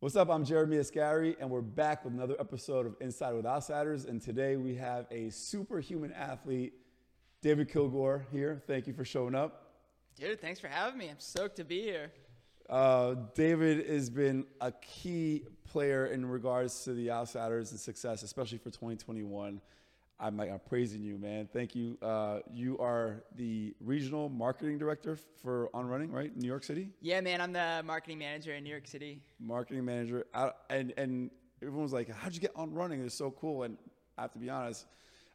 What's up? I'm Jeremy Asgari, and we're back with another episode of Inside with Outsiders. And today we have a superhuman athlete, David Kilgore, here. Thank you for showing up. Dude, thanks for having me. I'm stoked to be here. Uh, David has been a key player in regards to the Outsiders and success, especially for 2021. I'm like, I'm praising you, man. Thank you. Uh, you are the regional marketing director for On Running, right? New York City. Yeah, man. I'm the marketing manager in New York City. Marketing manager, I, and and everyone was like, "How'd you get On Running? It's so cool." And I have to be honest,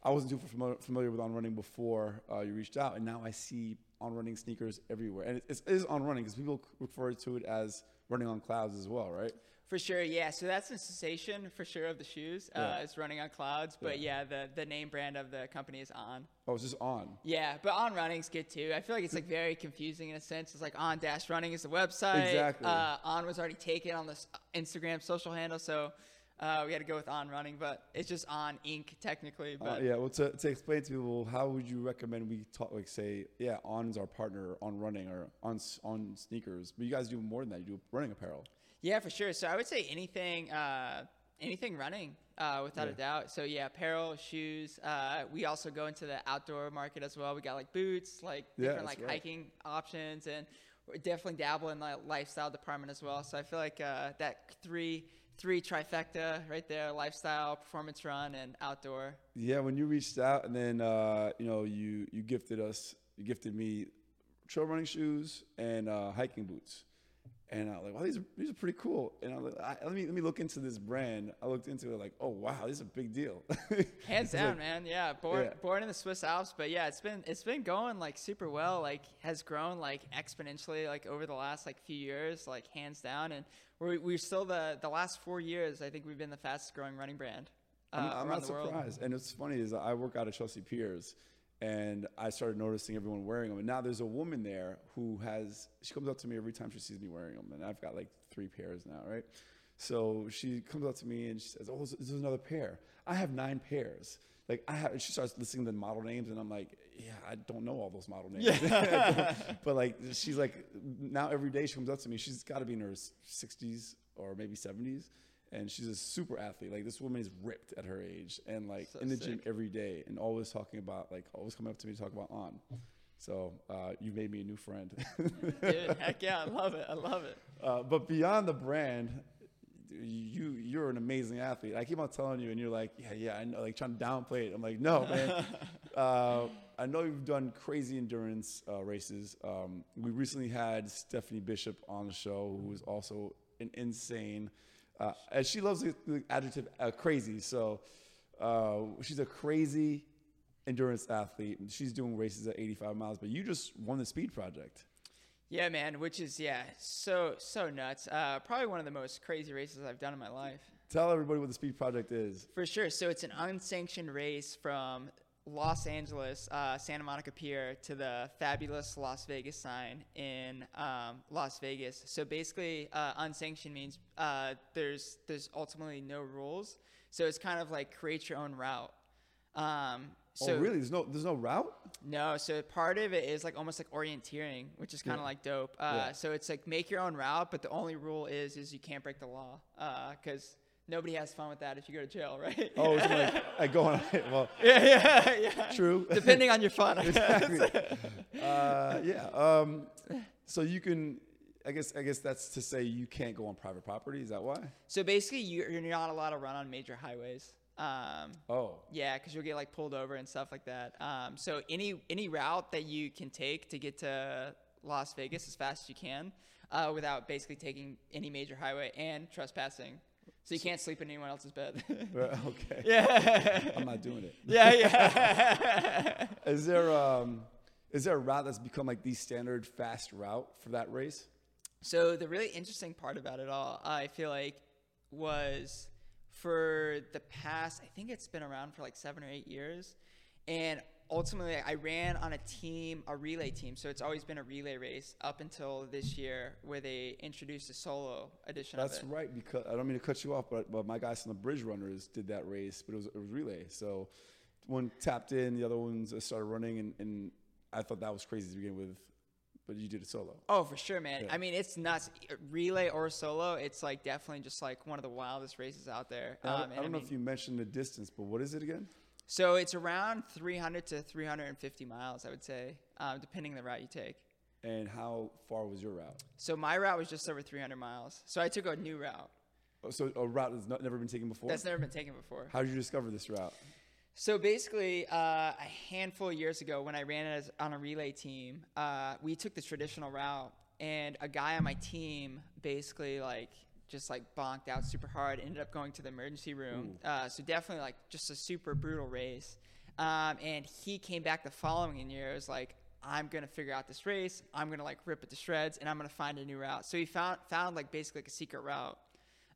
I wasn't too familiar, familiar with On Running before uh, you reached out, and now I see On Running sneakers everywhere, and it, it is On Running because people refer to it as running on clouds as well, right? For sure, yeah. So that's the sensation for sure of the shoes. Uh, It's running on clouds, but yeah, the the name brand of the company is On. Oh, it's just On. Yeah, but On Running's good too. I feel like it's like very confusing in a sense. It's like On Dash Running is the website. Exactly. Uh, on was already taken on this Instagram social handle, so uh, we had to go with On Running, but it's just On Inc. technically. Uh, But yeah, well, to, to explain to people, how would you recommend we talk, like, say, yeah, On's our partner on running or on on sneakers, but you guys do more than that. You do running apparel. Yeah, for sure. So I would say anything, uh, anything running, uh, without a doubt. So yeah, apparel, shoes. Uh, we also go into the outdoor market as well. We got like boots, like Yeah, different like right. hiking options, and we definitely dabble in the lifestyle department as well. So I feel like uh, that three three trifecta right there: lifestyle, performance run, and outdoor. Yeah, when you reached out and then uh, you know you you gifted us, you gifted me trail running shoes and uh, hiking boots, and I was like, wow, these are these are pretty cool. And I was like, I, let me let me look into this brand. I looked into it like, oh wow, this is a big deal. Hands down, like- man. Yeah, born Yeah. born in the Swiss Alps, but yeah, it's been it's been going like super well. Like has grown like exponentially like over the last like few years, like hands down. And we're we're still the the last four years. I think we've been the fastest growing running brand. Uh, I'm, I'm not surprised. And it's funny is I work out at Chelsea Piers, and I started noticing everyone wearing them. And now there's a woman there who has. She comes up to me every time she sees me wearing them, and I've got like three pairs now, right? So she comes up to me and she says, "Oh, this is another pair. I have nine pairs." Like I have, she starts listing the model names, and I'm like, "Yeah, I don't know all those model names." Yeah. but like, she's like, now every day she comes up to me. She's got to be in her 60s or maybe 70s, and she's a super athlete. Like this woman is ripped at her age, and like So in the gym every day, and always talking about like always coming up to me to talk about on. So uh, you've made me a new friend. Dude, heck yeah, I love it. I love it. uh, but beyond the brand, you you're an amazing athlete. I keep on telling you, and you're like, yeah, yeah, I know, like trying to downplay it. I'm like, no, man. uh, I know you've done crazy endurance uh, races. Um, we recently had Stephanie Bishop on the show, who is also an insane, uh, and she loves the, the adjective uh, crazy. So uh, she's a crazy endurance athlete. She's doing races at 85 miles, but you just won the Speed Project. Yeah, man. Which is yeah, so so nuts. Uh, probably one of the most crazy races I've done in my life. Tell everybody what the Speed Project is. For sure. So it's an unsanctioned race from Los Angeles, uh, Santa Monica Pier to the fabulous Las Vegas sign in um, Las Vegas. So basically, uh, unsanctioned means uh, there's there's ultimately no rules. So it's kind of like create your own route. Um, so oh, really? There's no there's no route. no, so part of it is like almost like orienteering, which is kind of Yeah. like dope. Uh, Yeah. So it's like make your own route, but the only rule is is you can't break the law because nobody has fun with that if you go to jail, right? Oh, it's like I go on. Well, yeah, yeah, yeah. true. Depending on your fun. Exactly. Uh, yeah. Um, so you can. I guess. I guess that's to say you can't go on private property. Is that why? so basically, you're, you're not allowed to run on major highways. Um, Oh. Yeah, because you'll get like pulled over and stuff like that. Um, so any any route that you can take to get to Las Vegas as fast as you can, uh, without basically taking any major highway and trespassing. So you can't sleep in anyone else's bed. Okay. yeah. I'm not doing it. yeah, yeah. Is there um, is there a route that's become like the standard fast route for that race? So the really interesting part about it all, I feel like, was for the past. I think it's been around for like seven or eight years, and ultimately I ran on a team, a relay team. So it's always been a relay race up until this year, where they introduced a solo edition That's right. Because I don't mean to cut you off, but but my guys from the Bridge Runners did that race, but it was it was relay. So one tapped in, the other ones started running, and, and I thought that was crazy to begin with. but you did it solo. Oh, for sure, man. Yeah. I mean, it's nuts. Relay or solo, it's like definitely just like one of the wildest races out there. Um, I and don't know mean- if you mentioned the distance, but what is it again? So it's around 300 to 350 miles, I would say, um, depending on the route you take. And how far was your route? So my route was just over 300 miles. So I took a new route Oh, So a route that's not, never been taken before. that's never been taken before. How did you discover this route? So basically, uh, a handful of years ago, when I ran as on a relay team, uh, we took the traditional route, and a guy on my team basically like just like bonked out super hard. Ended up going to the emergency room. Uh, so definitely like just a super brutal race. Um, and he came back the following year. It was like, I'm gonna figure out this race. I'm gonna like rip it to shreds, and I'm gonna find a new route. So he found found like basically like a secret route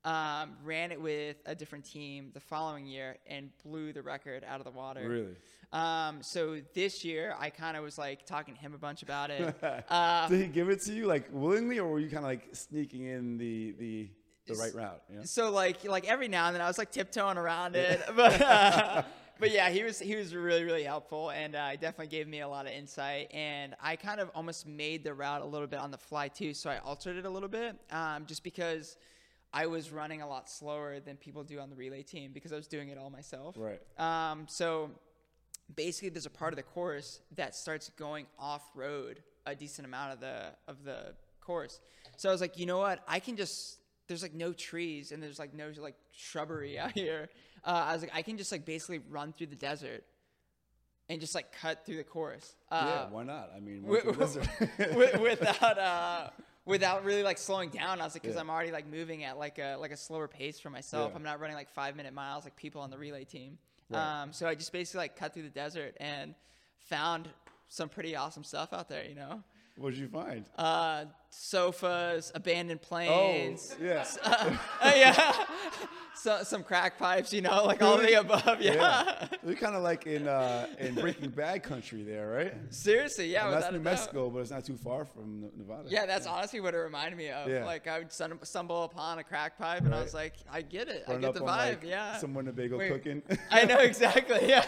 um, ran it with a different team the following year and blew the record out of the water. Really? Um, so this year, I kind of was like talking to him a bunch about it. uh, Did he give it to you like willingly, or were you kind of like sneaking in the the the right route? Know? so like like every now and then, I was like tiptoeing around it, but uh, but yeah, he was he was really really helpful, and uh, definitely gave me a lot of insight. And I kind of almost made the route a little bit on the fly too, so I altered it a little bit, um, just because. I was running a lot slower than people do on the relay team because I was doing it all myself. Right. Um, so basically, there's a part of the course that starts going off road a decent amount of the of the course. So I was like, you know what? I can just there's like no trees and there's like no like shrubbery out here. Uh, I was like, I can just like basically run through the desert and just like cut through the course. Uh, yeah, why not? I mean, wi- went to the desert. wi- without uh without really like slowing down i was like because Yeah. i'm already like moving at like a like a slower pace for myself Yeah. i'm not running like five minute miles like people on the relay team Right. um so i just basically like cut through the desert and found some pretty awesome stuff out there you know what did you find? uh sofas abandoned planes oh, yeah. uh, yeah so, some crack pipes you know like all of the above yeah, We're kind of like in uh, in Breaking Bad country there, right? seriously yeah And that's New. Mexico, but it's not too far from Nevada. Yeah, that's honestly what it reminded me of. Yeah. Like I would stumble upon a crack pipe, and I was like, I get it. I Run get up the on, vibe. like, yeah. Someone in a bagel Wait. cooking. I know exactly. Yeah.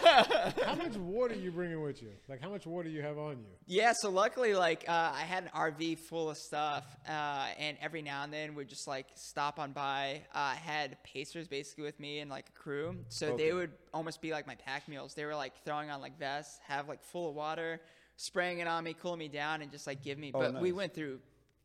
How much water are you bringing with you? Like, how much water do you have on you? yeah. So luckily, like uh, I had an RV full of stuff, uh, and every now and then would just like stop on by. Uh, I had pacers basically with me and like a crew, so Okay. they would almost be like my pack meals. They were like throwing on like vests, have like full of water, spraying it on me, cooling me down, and just like give me. Oh, but we went through.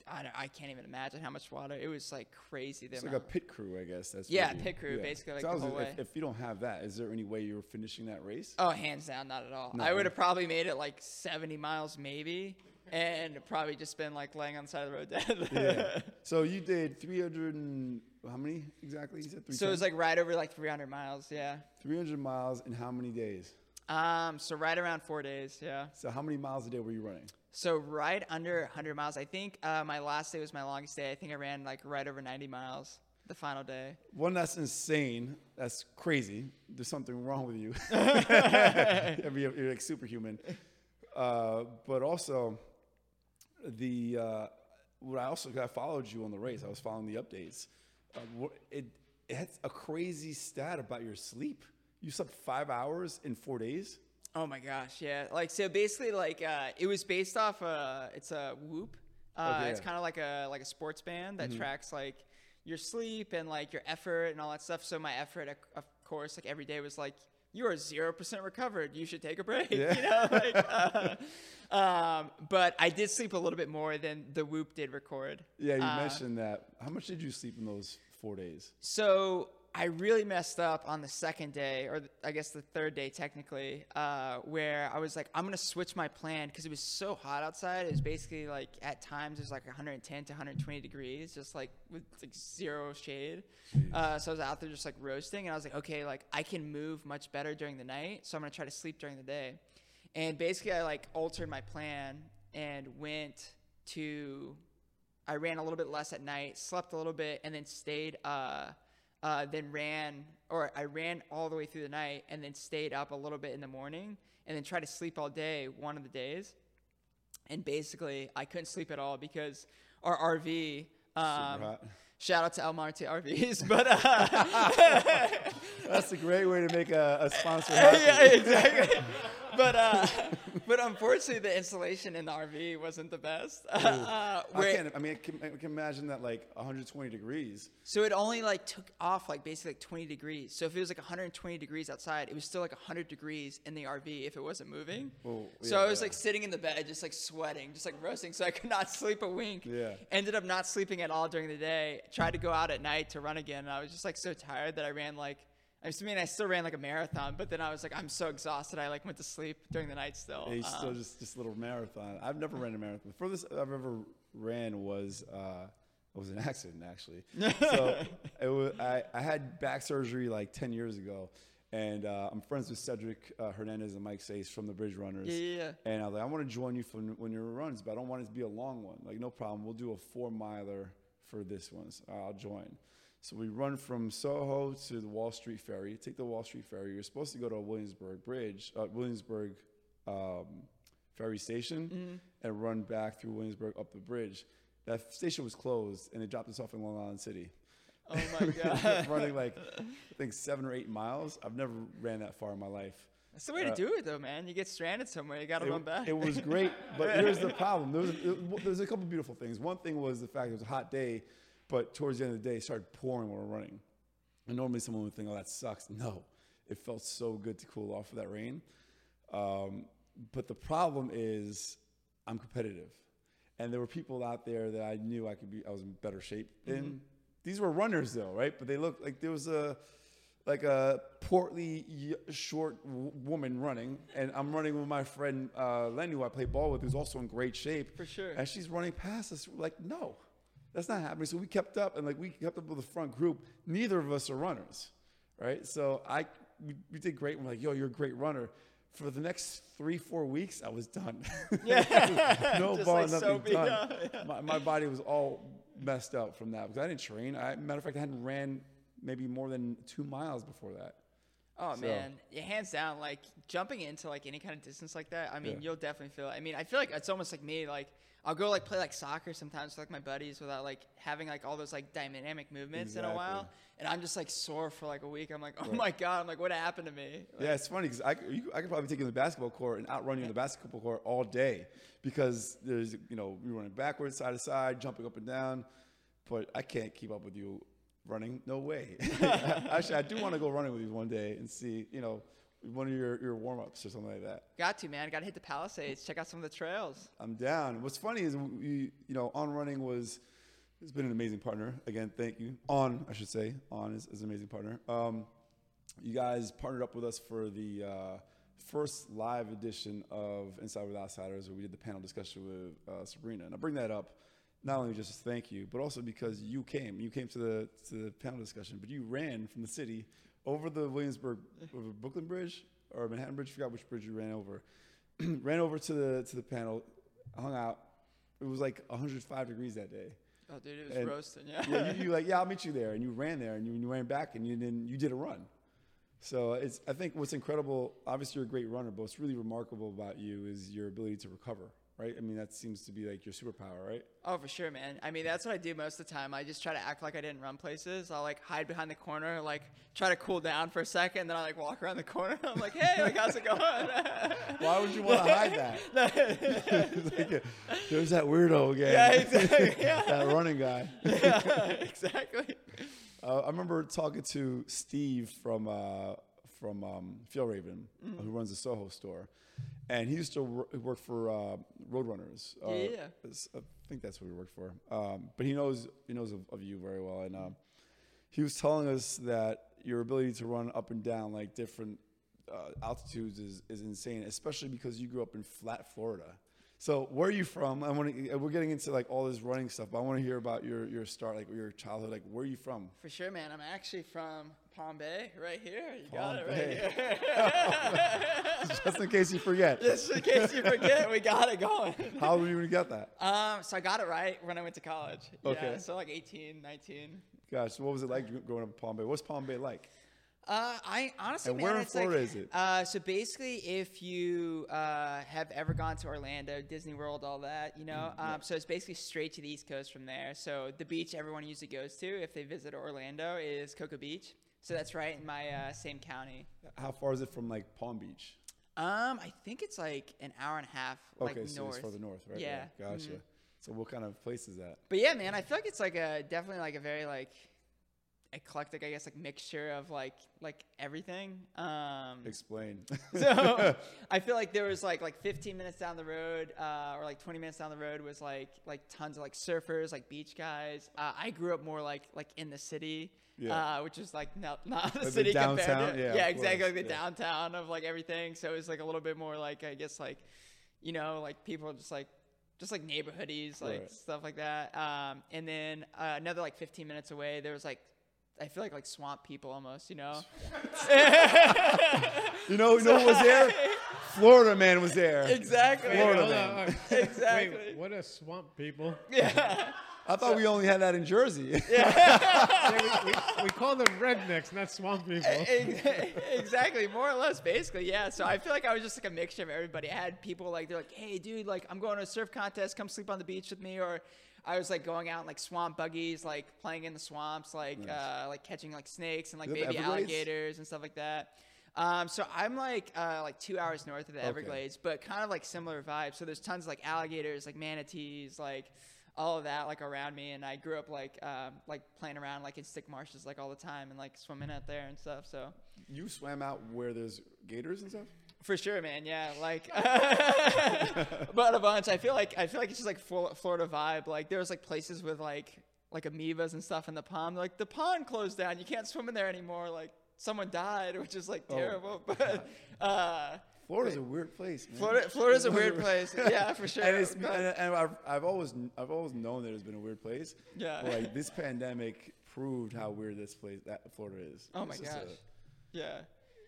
I, don't, I can't even imagine how much water. It was like crazy. The It's like a pit crew, I guess. That's Yeah, you- pit crew, basically, like So the was- whole if, way. if you don't have that, is there any way you're finishing that race? Oh, hands down, not at all. No. I would have probably made it like 70 miles, maybe, and probably just been like laying on the side of the road dead. yeah. So you did 300 and how many exactly? You said so it was like right over like 300 miles, yeah. 300 miles in how many days? Um, so right around four days, yeah. So how many miles a day were you running? So right under 100 miles. I think uh, my last day was my longest day. I think I ran like right over 90 miles the final day. One, that's insane. That's crazy. There's something wrong with you. I mean, you're, you're like superhuman. Uh, but also, the uh, what I also I followed you on the race. I was following the updates. Uh, it it had a crazy stat about your sleep. You slept five hours in four days. Oh my gosh, yeah. Like so basically like uh it was based off uh it's a whoop. Uh Okay, it's kind of like a like a sports band that tracks like your sleep and like your effort and all that stuff. So my effort of- course like every day was like you are 0% recovered. You should take a break, Yeah. you know? Like, uh, um, but I did sleep a little bit more than the whoop did record. Yeah, you Uh, mentioned that. How much did you sleep in those four days? So I really messed up on the second day, or I guess the third day technically, uh, where I was like, I'm gonna switch my plan because it was so hot outside. It was basically like at times it was like 110 to 120 degrees, just like with like zero shade. Uh, so I was out there just like roasting, and I was like, okay, like I can move much better during the night, so I'm gonna try to sleep during the day. And basically, I like altered my plan and went to I ran a little bit less at night, slept a little bit, and then stayed. Uh, uh, then ran, or I ran all the way through the night, and then stayed up a little bit in the morning, and then tried to sleep all day one of the days. And basically, I couldn't sleep at all because our RV. Um, shout out to El Monte RVs, but uh, That's a great way to make a, a sponsor yeah, exactly. But uh, but unfortunately, the insulation in the RV wasn't the best. uh, I can't. I mean, I can, I can imagine that like 120 degrees. so it only like took off like basically like 20 degrees. So if it was like 120 degrees outside, it was still like 100 degrees in the RV if it wasn't moving. Oh, so I was yeah. like sitting in the bed, just like sweating, just like roasting. So I could not sleep a wink. Yeah. Ended up not sleeping at all during the day. Tried to go out at night to run again, and I was just like so tired that I ran like. I mean, I still ran like a marathon, but then I was like, I'm so exhausted. I like went to sleep during the night still. Yeah, he's still Um, just just a little marathon. I've never ran a marathon. The furthest I've ever ran was uh, it was an accident actually. so it was, I, I had back surgery like 10 years ago, and uh, I'm friends with Cedric uh, Hernandez and Mike Saes from the Bridge Runners. Yeah, yeah, yeah. And I was like, I want to join you for when your runs, but I don't want it to be a long one. Like, no problem. We'll do a four miler for this one. So I'll join. So we run from Soho to the Wall Street Ferry. Take the Wall Street Ferry. You're supposed to go to Williamsburg Bridge, uh, Williamsburg um, Ferry Station, and run back through Williamsburg up the bridge. That station was closed, and it dropped us off in Long Island City. Oh my We ended up god. running like I think seven or eight miles. I've never ran that far in my life. That's the way to Uh, do it, though, man. You get stranded somewhere, you got to run back. it was great, but here's the problem. There was, it, there's a couple beautiful things. One thing was the fact it was a hot day, but towards the end of the day, it started pouring while we we're running. And normally someone would think, oh, that sucks. No, it felt so good to cool off with that rain. Um, but the problem is I'm competitive. And there were people out there that I knew I could be, I was in better shape in. These were runners though, right? But they looked like there was a, like a portly, short w- woman running, and I'm running with my friend uh, Lenny, who I play ball with, who's also in great shape. For sure. And she's running past us. Like, no, that's not happening. So we kept up, and like we kept up with the front group. Neither of us are runners, right? So I, we, we did great. We're like, yo, you're a great runner. For the next three, four weeks, I was done. Yeah. no bar, like nothing done. up, yeah. My, my body was all messed up from that because I didn't train. I, matter of fact, I hadn't ran maybe more than two miles before that. Oh So- man, yeah, hands down, like jumping into like any kind of distance like that. I mean, Yeah. you'll definitely feel. I mean, I feel like it's almost like me. Like I'll go like play like soccer sometimes with like my buddies without like having like all those like dynamic movements in a while, and I'm just like sore for like a week. I'm like, oh Right. my god, I'm like, what happened to me? Like, Yeah, it's funny because I, you- I could probably take you in the basketball court and outrun you in the basketball court all day because there's, you know, you're running backwards, side to side, jumping up and down, but I can't keep up with you running. No way. Actually, I do want to go running with you one day and see, you know, one of your, your warm ups or something like that. Got to man, got to hit the Palisades, check out some of the trails. I'm down. What's funny is we, you know, on running was has been an amazing partner. Again, thank you. On, I should say, on is, is an amazing partner. Um, you guys partnered up with us for the uh, first live edition of Inside with Outsiders, where we did the panel discussion with uh, Sabrina. And I bring that up not only just thank you, but also because you came. You came to the to the panel discussion, but you ran from the city over the Williamsburg over Brooklyn Bridge or Manhattan Bridge. forgot which bridge you ran over. ran over to the to the panel, hung out. It was like 105 degrees that day. Oh dude, it was And- roasting. Yeah. Yeah, you, you like, yeah, I'll meet you there, and you ran there, and you, you ran back, and you then you did a run. So it's I think what's incredible. Obviously, you're a great runner, but what's really remarkable about you is your ability to recover. Right? I mean, that seems to be like your superpower, right? Oh, for sure, man. I mean, that's what I do most of the time. I just try to act like I didn't run places. I'll like hide behind the corner, like try to cool down for a second, then I like walk around the corner. I'm like, hey, like how's it going? Why would you want to hide that? Like, uh, There's that weirdo again. yeah, exactly. Yeah, that running guy. yeah, exactly. Uh, I remember talking to Steve from uh, from um, Fjellraven, Mm-hmm. who runs the Soho store, and he used to wor- work for uh, Roadrunners. Uh, Yeah, yeah. I think that's what he worked for. Um, but he knows he knows of, of you very well, and um, he was telling us that your ability to run up and down like different uh, altitudes is, is insane, especially because you grew up in flat Florida. So where are you from? I want to. We're getting into like all this running stuff, but I want to hear about your your start, like your childhood. Like where are you from? For sure, man. I'm actually from Palm Bay, right here. You Palm got it Bay. right here. Just in case you forget. Just in case you forget, we got it going. How old were you when you got that? Um, so I got it right when I went to college. Okay. Yeah, so like 18, 19. Gosh, what was it like growing up in Palm Bay? What's Palm Bay like? Uh, I honestly, And man, where in Florida like, is it? Uh, so basically, if you uh, have ever gone to Orlando, Disney World, all that, you know, Mm, um, so it's basically straight to the East Coast from there. So the beach everyone usually goes to if they visit Orlando is Cocoa Beach. So that's right in my uh, same county. How far is it from like Palm Beach? Um, I think it's like an hour and a half, like okay, so north. it's further north, right? Yeah. Gotcha. Mhm. So what kind of place is that? But yeah, man, I feel like it's like a definitely like a very like eclectic, I guess, like mixture of like like everything. Um, Explain. so I feel like there was like like 15 minutes down the road, uh, or like 20 minutes down the road was like like tons of like surfers, like beach guys. Uh, I grew up more like like in the city, Yeah. uh, which is like not not the Like the city compared to Yeah, yeah, exactly course, like the yeah. downtown of like everything. So it was like a little bit more like I guess like you know like people just like just like neighborhoodies like Right. stuff like that. Um, and then uh, another like 15 minutes away there was like. I feel like like swamp people almost, you know. you know, you know who was there? Florida man was there. exactly. Florida Hold man. on, all right. Exactly. Wait, what a swamp people. Yeah. I thought we only had that in Jersey. Yeah, we, we, we call them rednecks, not swamp people. Exactly, more or less, basically, yeah. So I feel like I was just like a mixture of everybody. I had people like they're like, "Hey, dude, like I'm going to a surf contest. Come sleep on the beach with me," or I was like going out in like swamp buggies, like playing in the swamps, like Nice. uh, like catching like snakes and like Is that the baby Everglades? alligators and stuff like that. Um, so I'm like uh, like two hours north of the Okay. Everglades, but kind of like similar vibes. So there's tons of like alligators, like manatees, like all of that like around me. And I grew up like um, like playing around like in stick marshes like all the time and like swimming out there and stuff. So You swam out where there's gators and stuff? For sure, man. Yeah, like, but a bunch. I feel like I feel like it's just like Florida vibe. Like there was like places with like like amoebas and stuff in the pond. Like the pond closed down. You can't swim in there anymore. Like someone died, which is like Oh, terrible. But uh, Florida's a weird place, man. Florida Florida's a weird place. Yeah, for sure. And, it's, and, and I've, I've always I've always known that it's been a weird place. Yeah. But, like this pandemic proved how weird this place that Florida is. oh my It's just gosh. a- yeah.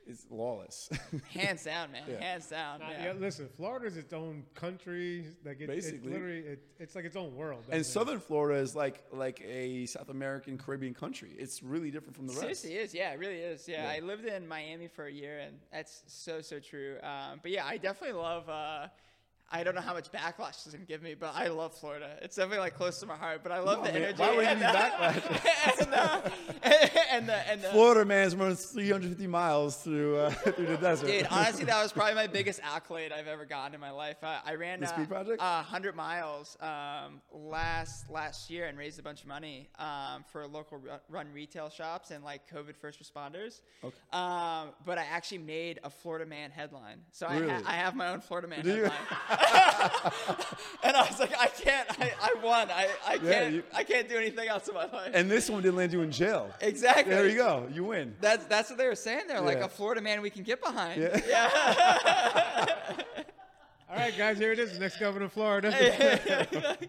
It's lawless. Hands down, man. Yeah. Hands down. Nah, yeah. yeah, listen, Florida's its own country. Like it, Basically. it's literally, it, it's like its own world. and down there. southern Florida is like like a South American Caribbean country. It's really different from the rest. Seriously is, yeah, it really is. Yeah, Yeah. I lived in Miami for a year, and that's so so true. Um, but yeah, I definitely love. Uh, I don't know how much backlash it's gonna give me, but I love Florida. It's definitely like close to my heart. But I love No, the man, energy. why would you and, the- backlash? and, the, and the and the Florida man's running 350 miles through uh, through the desert. Dude, honestly, that was probably my biggest accolade I've ever gotten in my life. I, I ran The uh, speed project? uh, 100 miles um, last last year and raised a bunch of money um, for local run retail shops and like COVID first responders. Okay. Um, but I actually made a Florida Man headline, so I, Really? ha- I have my own Florida Man Do you? headline. and I was like, I can't. I, I won. I, I can't. you- I can't do anything else in my life. and this one didn't land you in jail. exactly. There you go. You win. That's that's what they were saying. They're like a Florida man we can get behind. Yeah. yeah. All right, guys, here it is. The next governor of Florida.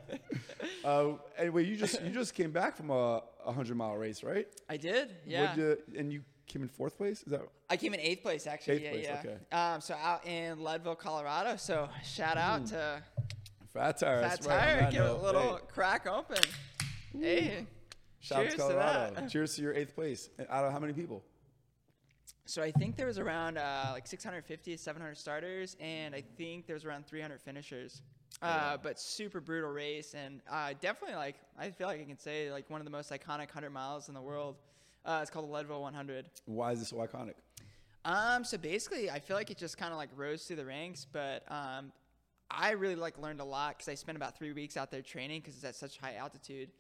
Uh, anyway, you just you just came back from a 100 mile race, right? I did. Yeah. You- and you came in fourth place. Is that I came in eighth place actually. Eighth yeah, place, yeah. okay. Um, so out in Leadville, Colorado. So shout out to Fat Tire? Fat that's right, Tire. Get a little Hey, crack open. Hey. shout cheers to to Colorado. that. Cheers to your eighth place. Out of how many people? So I think there was around uh, like 650, 700 starters, and I think there was around 300 finishers. Uh, but super brutal race, and uh, definitely like I feel like I can say like one of the most iconic 100 miles in the world. Uh, it's called the Leadville 100. Why is this so iconic? Um, so basically, I feel like it just kind of like rose through the ranks, but um, I really like learned a lot because I spent about three weeks out there training because it's at such high altitude,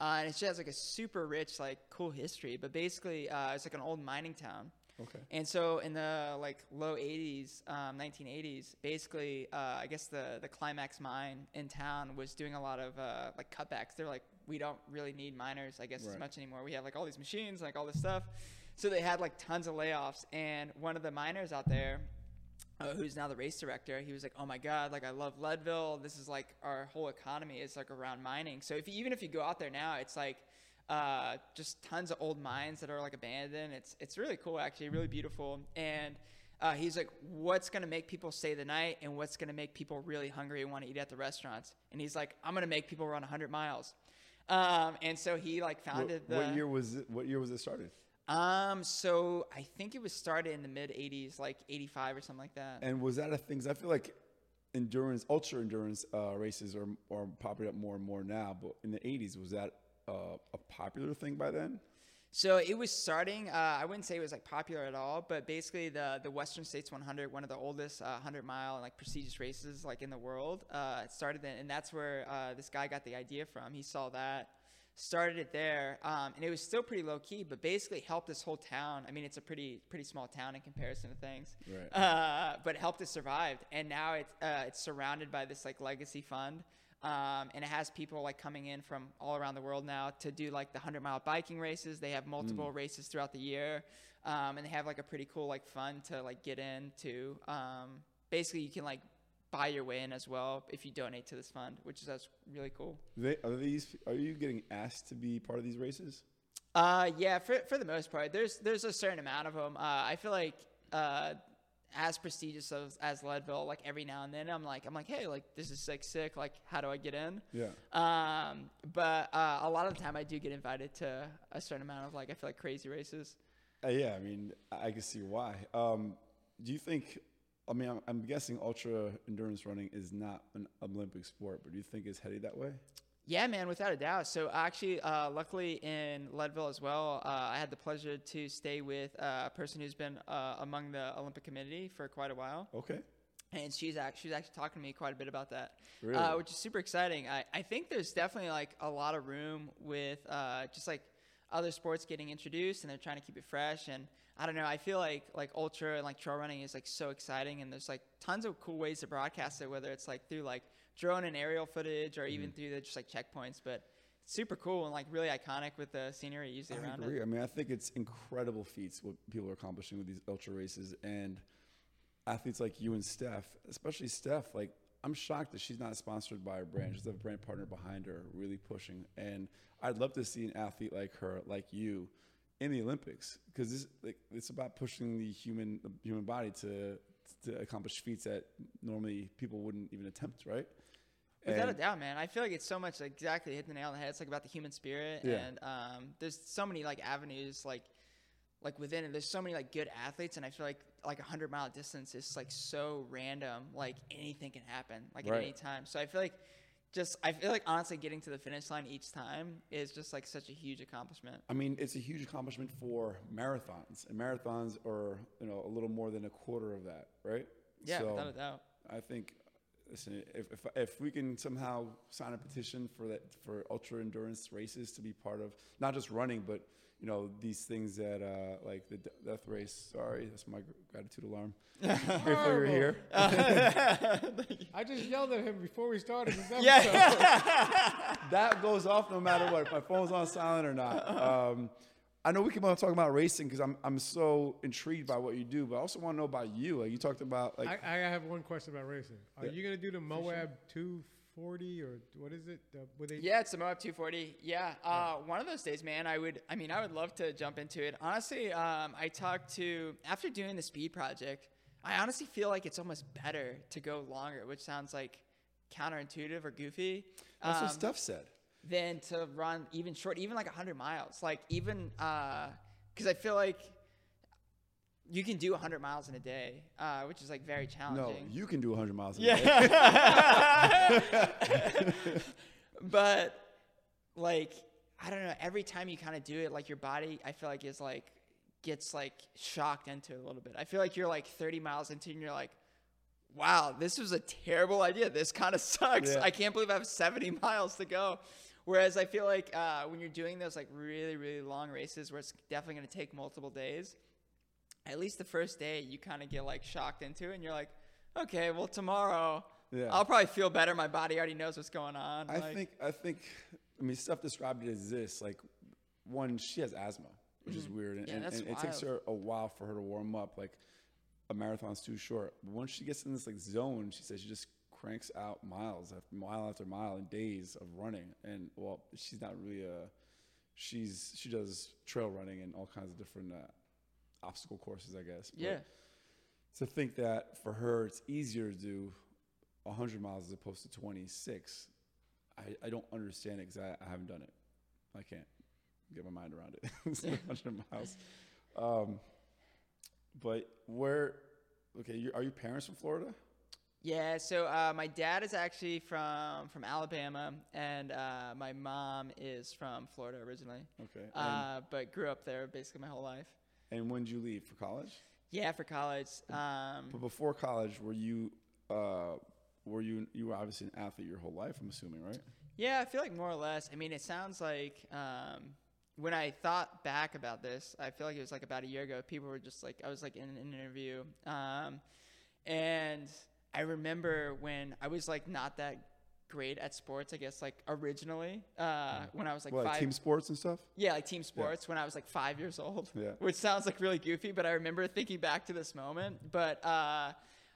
uh, and it just has like a super rich, like cool history. But basically, uh, it's like an old mining town. Okay. And so in the like low 80s, um, 1980s, basically, uh, I guess the the Climax mine in town was doing a lot of uh, like cutbacks. They're like, we don't really need miners, I guess, as much anymore. We have like all these machines, like all this stuff. So they had like tons of layoffs. And one of the miners out there, uh, who's now the race director, he was like, "Oh my God, like I love Leadville. This is like our whole economy is like around mining. So if you, even if you go out there now, it's like uh, just tons of old mines that are like abandoned. It's it's really cool, actually, really beautiful. And uh, he's like, "What's gonna make people stay the night, and what's gonna make people really hungry and want to eat at the restaurants?" And he's like, "I'm gonna make people run 100 miles." Um, and so he like What, founded the. what year was it? What year was it started? Um, so I think it was started in the mid '80s, like '85 or something like that. And was that a thing? 'cause I feel like endurance, ultra endurance uh, races are are popping up more and more now. But in the '80s, was that uh, a popular thing by then? So it was starting. Uh, I wouldn't say it was like popular at all, but basically the the Western States 100, one of the oldest uh, 100 mile like prestigious races like in the world, uh, it started then, and that's where uh, this guy got the idea from. He saw that, started it there, um, and it was still pretty low key, but basically helped this whole town. I mean, it's a pretty pretty small town in comparison to things, Right. uh, but it helped it survive, and now it's uh, it's surrounded by this like legacy fund. Um, and it has people like coming in from all around the world now to do like the 100 mile biking races. They have multiple races throughout the year. Um, and they have like a pretty cool like fund to like get into. Um, basically, you can like buy your way in as well if you donate to this fund, which is that's really cool. They, are these? Are you getting asked to be part of these races? Uh, yeah, for for the most part, there's there's a certain amount of them. Uh, I feel like uh, as prestigious as, as Leadville, like every now and then, I'm like I'm like, hey, like this is sick, sick. Like, how do I get in? Yeah. Um, but uh, a lot of the time, I do get invited to a certain amount of like I feel like crazy races. Uh, yeah, I mean, I can see why. Um, do you think? I mean, I'm, I'm guessing ultra endurance running is not an Olympic sport, but do you think it's headed that way? Yeah, man, without a doubt. So actually, uh, luckily in Leadville as well, uh, I had the pleasure to stay with uh, a person who's been uh, among the Olympic Committee for quite a while. Okay. and she's actually she's actually talking to me quite a bit about that, Really? uh, which is super exciting. I, I think there's definitely like a lot of room with uh, just like other sports getting introduced, and they're trying to keep it fresh. And I don't know, I feel like like ultra and like trail running is like so exciting, and there's like tons of cool ways to broadcast it, whether it's like through like drone and aerial footage, or Mm-hmm. even through the just like checkpoints. But super cool and like really iconic with the scenery usually I around agree. it. I mean, I think it's incredible feats what people are accomplishing with these ultra races, and athletes like you and Steph, especially Steph. Like, I'm shocked that she's not sponsored by a brand. She has a brand partner behind her, really pushing. And I'd love to see an athlete like her, like you, in the Olympics, because this like it's about pushing the human the human body to to accomplish feats that normally people wouldn't even attempt, right? Without And- a doubt, man. I feel like it's so much like, exactly hitting the nail on the head. It's like about the human spirit, Yeah. and um, there's so many like avenues like like within it. There's so many like good athletes, and I feel like like a hundred mile distance is like so random. Like anything can happen, like at Right. any time. So I feel like just I feel like honestly getting to the finish line each time is just like such a huge accomplishment. I mean, it's a huge accomplishment for marathons, and marathons are you know a little more than a quarter of that, right? Yeah, So, without a doubt. I think, listen, if, if if we can somehow sign a petition for that for ultra endurance races to be part of not just running, but you know these things that uh, like the death race. Sorry, that's my gratitude alarm. Grateful you're here. I just yelled at him before we started this episode. Yeah. that goes off no matter what. If my phone's on silent or not. Um, I know we keep on talking about racing because I'm I'm so intrigued by what you do, but I also want to know about you. Like you talked about like I, I have one question about racing. Are Yeah. you gonna do the Moab 240 or what is it? The, with they, Yeah, it's the Moab 240. Yeah, uh, one of those days, man. I would. I mean, I would love to jump into it. Honestly, um, I talked to after doing the speed project. I honestly feel like it's almost better to go longer, which sounds like counterintuitive or goofy. that's what um, Steph said. Than to run even short, even like 100 miles. Like even because I feel like you can do 100 miles in a day, uh, which is like very challenging. No, you can do 100 miles a day. Yeah. but like I don't know, every time you kind of do it, like your body, I feel like is like gets like shocked into it a little bit. I feel like you're like 30 miles into it and you're like, wow, this was a terrible idea. This kind of sucks. Yeah. I can't believe I have 70 miles to go. Whereas I feel like uh, when you're doing those like really, really long races where it's definitely going to take multiple days, at least the first day you kind of get like shocked into it and you're like, okay, well, tomorrow Yeah. I'll probably feel better. My body already knows what's going on. I like- think I think I mean Steph described it as this like one she has asthma, which is weird, and, Mm-hmm. Yeah, and, and it takes her a while for her to warm up. Like a marathon's too short. But once she gets in this like zone, she says she just cranks out miles after mile after mile in days of running. And well, she's not really a she's she does trail running and all kinds of different uh, obstacle courses, I guess. But Yeah. to think that for her it's easier to do 100 miles as opposed to 26 i, I don't understand it because I, I haven't done it i can't get my mind around it It's 100 miles um, but where okay you, are your parents from florida Yeah, so uh, my dad is actually from from Alabama, and uh, my mom is from Florida originally, Okay. Uh, but grew up there basically my whole life. And when did you leave for college? Yeah, for college. Um, But before college, were you uh, were you you were obviously an athlete your whole life? I'm assuming, right? yeah, I feel like more or less. I mean, it sounds like um, when I thought back about this, I feel like it was like about a year ago. People were just like, I was like in an interview, um, and I remember when I was like not that great at sports. I guess like originally uh, when I was like What, like five. team sports and stuff. Yeah, like team sports when I was like five years old. Yeah. Which sounds like really goofy, but I remember thinking back to this moment. But uh,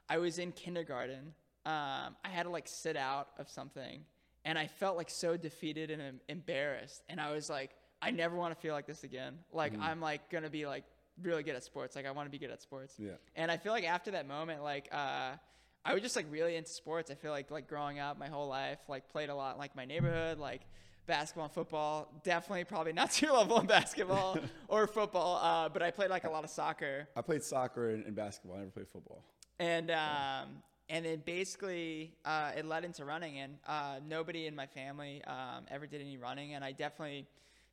I was in kindergarten. Um, I had to like sit out of something, and I felt like so defeated and em- embarrassed. And I was like, I never want to feel like this again. Like I'm like gonna be like really good at sports. Like I want to be good at sports. Yeah. And I feel like after that moment, like uh, I was just like really into sports. I feel like like growing up my whole life, like played a lot in, like my neighborhood, like basketball and football. Definitely probably not to your level in basketball or football, uh, but I played like a lot of soccer. I played soccer and, and basketball. I never played football. And um, and then basically uh, it led into running, and uh, nobody in my family um, ever did any running, and I definitely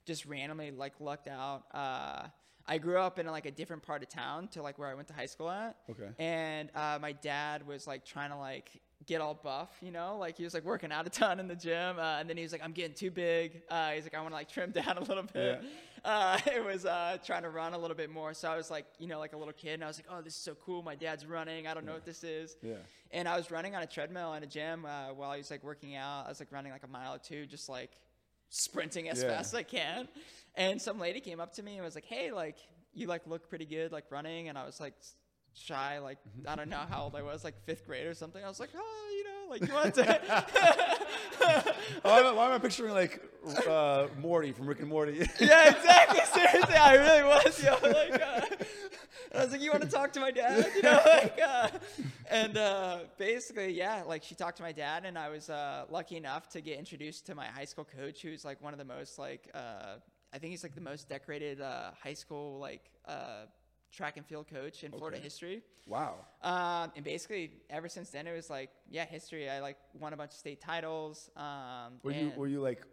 just randomly like lucked out. I grew up in like a different part of town to like where I went to high school at. Okay. And uh, my dad was like trying to like get all buff, you know, like he was like working out a ton in the gym, uh, and then he was like, "I'm getting too big." Uh, he's like, "I want to like trim down a little bit." Uh, it was uh, trying to run a little bit more, so I was like, you know, like a little kid, and I was like, "Oh, this is so cool! My dad's running. I don't know what this is." Yeah. And I was running on a treadmill in a gym uh, while I was like working out. I was like running like a mile or two, just like sprinting as Yeah. fast as I can. And some lady came up to me and was like, "Hey, like you like look pretty good like running." And I was like shy, like I don't know how old I was, like fifth grade or something. I was like, "Oh, you know, like you want to." why, am I, why am I picturing like uh, Morty from Rick and Morty? yeah, exactly. Seriously, I really was. Yo, like, uh, I was like, "You want to talk to my dad?" You know, like, uh, and uh, basically, yeah, like she talked to my dad, and I was uh, lucky enough to get introduced to my high school coach, who's like one of the most like, uh, I think he's like the most decorated uh, high school like uh, track and field coach in Florida Okay. history. wow. Um, and basically, ever since then, it was like, yeah, history. I like won a bunch of state titles. Um, Were you were you like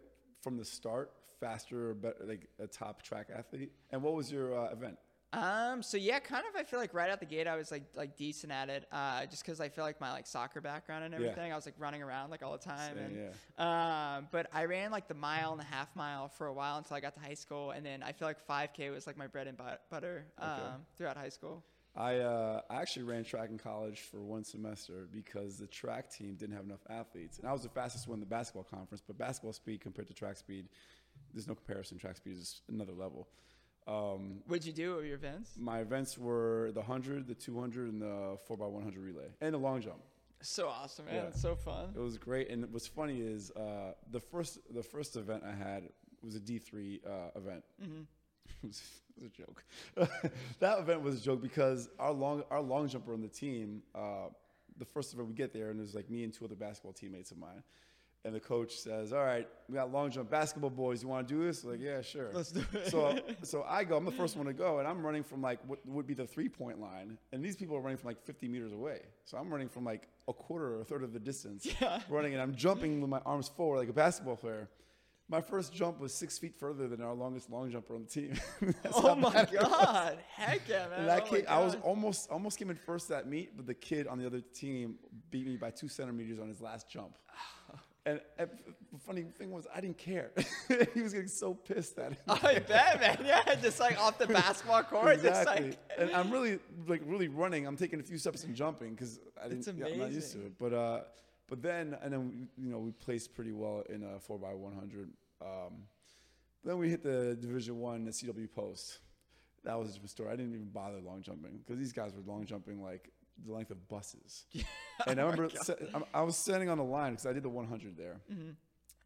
from the start faster or better, like a top track athlete? And what was your uh, event? Um. So yeah, kind of. I feel like right out the gate, I was like like decent at it. Uh, just because I feel like my like soccer background and everything, Yeah. I was like running around like all the time. Same, and, Um. But I ran like the mile and a half mile for a while until I got to high school, and then I feel like 5K was like my bread and but- butter um, throughout high school. I uh, I actually ran track in college for one semester because the track team didn't have enough athletes, and I was the fastest one in the basketball conference. But basketball speed compared to track speed, there's no comparison. Track speed is another level. Um, What'd you do? at your events? my events were the 100, the 200, and the 4x100 relay, and the long jump. So awesome, man. Yeah. It's so fun. It was great, and what's funny is uh, the first the first event I had was a D three uh, event. Mm-hmm. it, was, it was a joke. that event was a joke because our long our long jumper on the team, uh, the first event we get there, and there's like me and two other basketball teammates of mine. And the coach says, "All right, we got long jump basketball boys. You want to do this?" Like, yeah, sure. Let's do it. So, so I go. I'm the first one to go, and I'm running from like what would be the three point line, and these people are running from like 50 meters away. So I'm running from like a quarter or a third of the distance, Yeah. running, and I'm jumping with my arms forward like a basketball player. My first jump was six feet further than our longest long jumper on the team. Oh my bad it was. god! Heck yeah, man! And that oh kid, I was almost almost came in first that meet, but the kid on the other team beat me by two centimeters on his last jump. And, and the funny thing was, I didn't care. he was getting so pissed at it. I bet, man. Yeah, just like off the basketball court, exactly. just like. and I'm really like really running. I'm taking a few steps and jumping because I didn't. It's yeah, I'm not used to it. But uh, but then and then we, you know we placed pretty well in a four x 100. Um, then we hit the Division One, the CW Post. That was a different story. I didn't even bother long jumping because these guys were long jumping like the length of buses. and I Oh remember. I'm- was standing on the line because I did the 100 there. Mm-hmm.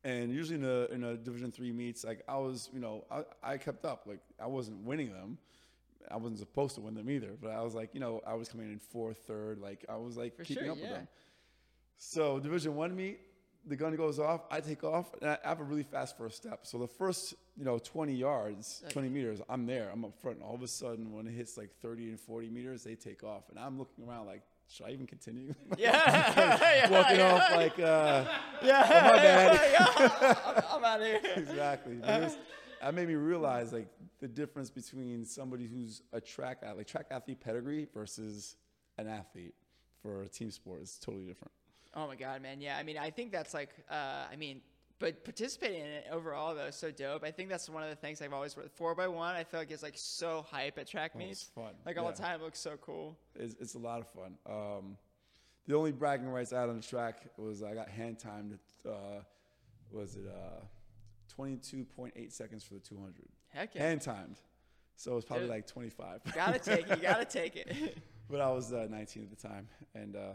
And usually in a in a Division three meets, like I was, you know, I, I kept up. Like I wasn't winning them. I wasn't supposed to win them either. But I was like, you know, I was coming in fourth, third. Like I was like For keeping sure, up with them. So Division one meet, the gun goes off. I take off, and I have a really fast first step. So the first, you know, 20 yards, 20 meters, I'm there. I'm up front. And all of a sudden, when it hits like 30 and 40 meters, they take off, and I'm looking around like, should I even continue? Yeah. Walking yeah, off like, uh, Yeah. oh, my bad. yeah. I'm, I'm out of here. exactly. That made me realize like the difference between somebody who's a track athlete, track athlete pedigree versus an athlete for a team sport is totally different. Oh my god, man. Yeah, I mean, I think that's like, uh, I mean, but participating in it overall though is so dope. I think that's one of the things I've always four by one. I feel like it's like so hype at track Oh, meets. it's fun. Like all Yeah. the time, it looks so cool. It's, it's a lot of fun. Um, the only bragging rights I had on the track was I got hand timed. Uh, was it uh, 22.8 seconds for the 200? Heck yeah. Hand timed. So it was probably Dude. like 25. gotta take it. You gotta take it. but I was uh, 19 at the time, and uh,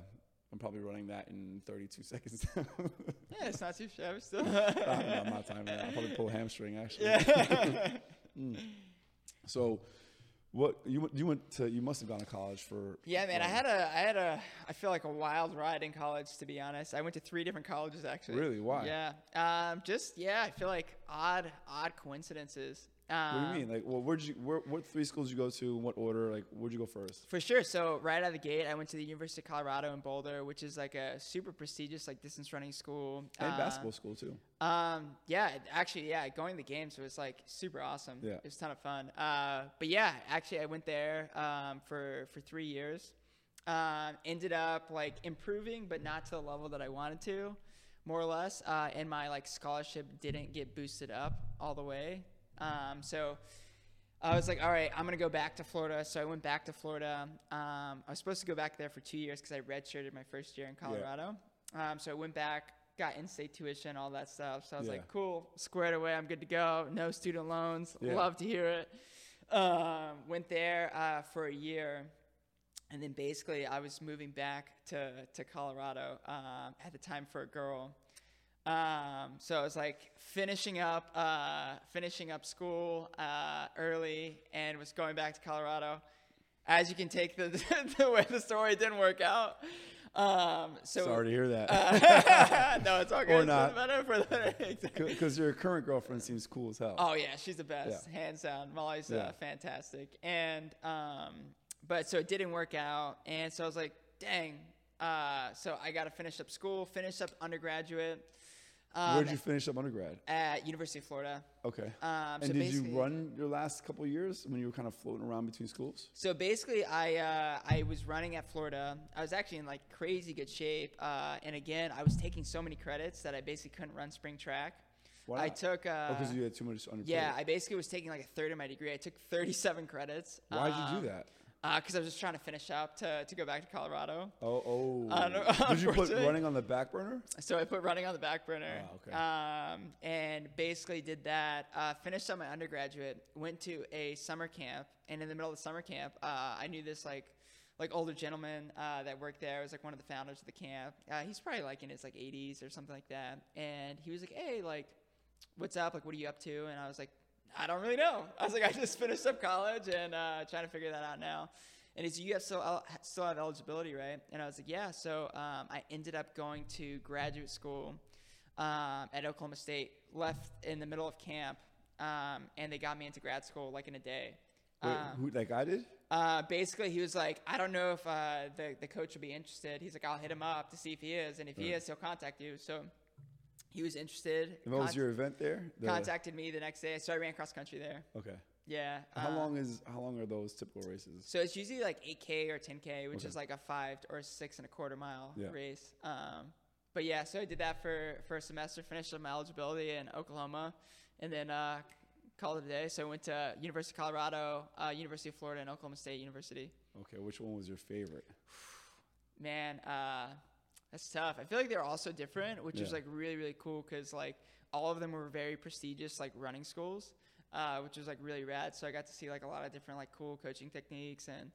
I'm probably running that in 32 seconds. yeah, it's not too shabby still. I'm not, I'm not timing that. I'll probably pull a hamstring actually. yeah. So, what you went- you went to? You must have gone to college for. Yeah, man. I had a, I had a, I feel like a wild ride in college, to be honest. I went to three different colleges actually. Really? Why? Yeah. Um, just yeah, I feel like odd, odd coincidences. Um, What do you mean? Like, well, where'd you? Where, what three schools you go to? In what order? Like, where'd you go first? For sure. So right out of the gate, I went to the University of Colorado in Boulder, which is like a super prestigious like distance running school. And Uh, basketball school too. Um, yeah, actually, yeah, going to the games was like super awesome. Yeah. It was a ton of fun. Uh, but yeah, actually, I went there um, for for three years. Um, ended up like improving, but not to the level that I wanted to, more or less. Uh, and my like scholarship didn't get boosted up all the way. Um, so I was like, all right, I'm gonna go back to Florida. So I went back to Florida. Um, I was supposed to go back there for two years because I redshirted my first year in Colorado. Um, so I went back, got in-state tuition, all that stuff. So I was Yeah. like, cool, squared away. I'm good to go. No student loans. Yeah. Love to hear it. Um, went there uh, for a year. And then basically, I was moving back to, to Colorado um, at the time for a girl. Um, so I was like finishing up, uh, finishing up school uh, early, and was going back to Colorado. As you can take the the way the story didn't work out. Um, so Sorry to hear that. uh, no, it's all good. Or not. better for the Because your current girlfriend seems cool as hell. Oh yeah, she's the best, Yeah. hands down. Molly's Yeah. uh, fantastic, and um, but so it didn't work out, and so I was like, dang. Uh, so I got to finish up school, finish up undergraduate. Um, Where'd you finish up undergrad? At University of Florida. Okay. Um, so and did you run your last couple years when you were kind of floating around between schools? So basically, I uh, I was running at Florida. I was actually in like crazy good shape, uh, and again, I was taking so many credits that I basically couldn't run spring track. Why I took. Uh, oh, because you had too much undergrad. yeah, I basically was taking like a third of my degree. I took 37 credits. Why'd you do that? Because I was just trying to finish up to, to go back to Colorado. Oh, oh. Know, Did you put running on the back burner? So I put running on the back burner. Oh, okay. Um, and basically did that. Uh, finished up my undergraduate. Went to a summer camp, and in the middle of the summer camp, uh, I knew this like like older gentleman uh, that worked there. Was like one of the founders of the camp. Uh, he's probably like in his like 80s or something like that. And he was like, "Hey, like, what's up? Like, what are you up to?" And I was like, "I don't really know." I was like, "I just finished up college and uh, trying to figure that out now." And he's, you have still el- still have eligibility, right? And I was like, yeah. So um, I ended up going to graduate school um, at Oklahoma State. Left in the middle of camp, um, and they got me into grad school like in a day. Wait, Um, who, like I did? uh, basically, he was like, I don't know if uh, the the coach will be interested. He's like, I'll hit him up to see if he is, and if he is, he'll contact you. So he was interested. And what was your event there? The- contacted me the next day, so I ran cross country there. Okay. Yeah. How um, long is how long are those typical races? So it's usually like 8K or 10K, which Okay. is like a five or six and a quarter mile Yeah. race. Um, but yeah, so I did that for, for a semester, finished up my eligibility in Oklahoma, and then uh, called it a day. So I went to University of Colorado, uh, University of Florida, and Oklahoma State University. Okay, which one was your favorite? Man, uh, that's tough. I feel like they're all so different, which is like really, really cool because like all of them were very prestigious, like running schools, uh, which was like really rad. So I got to see like a lot of different like cool coaching techniques and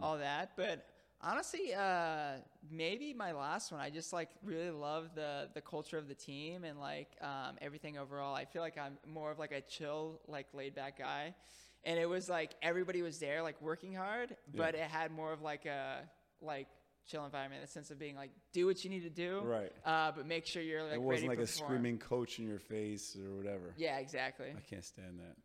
all that. But honestly, uh, maybe my last one, I just like really love the the culture of the team and like um, everything overall. I feel like I'm more of like a chill, like laid back guy. And it was like everybody was there, like working hard, but it had more of like a like chill environment, a sense of being like do what you need to do, Right. Uh, but make sure you're like it wasn't like a screaming coach in your face or whatever. Yeah, exactly. I can't stand that.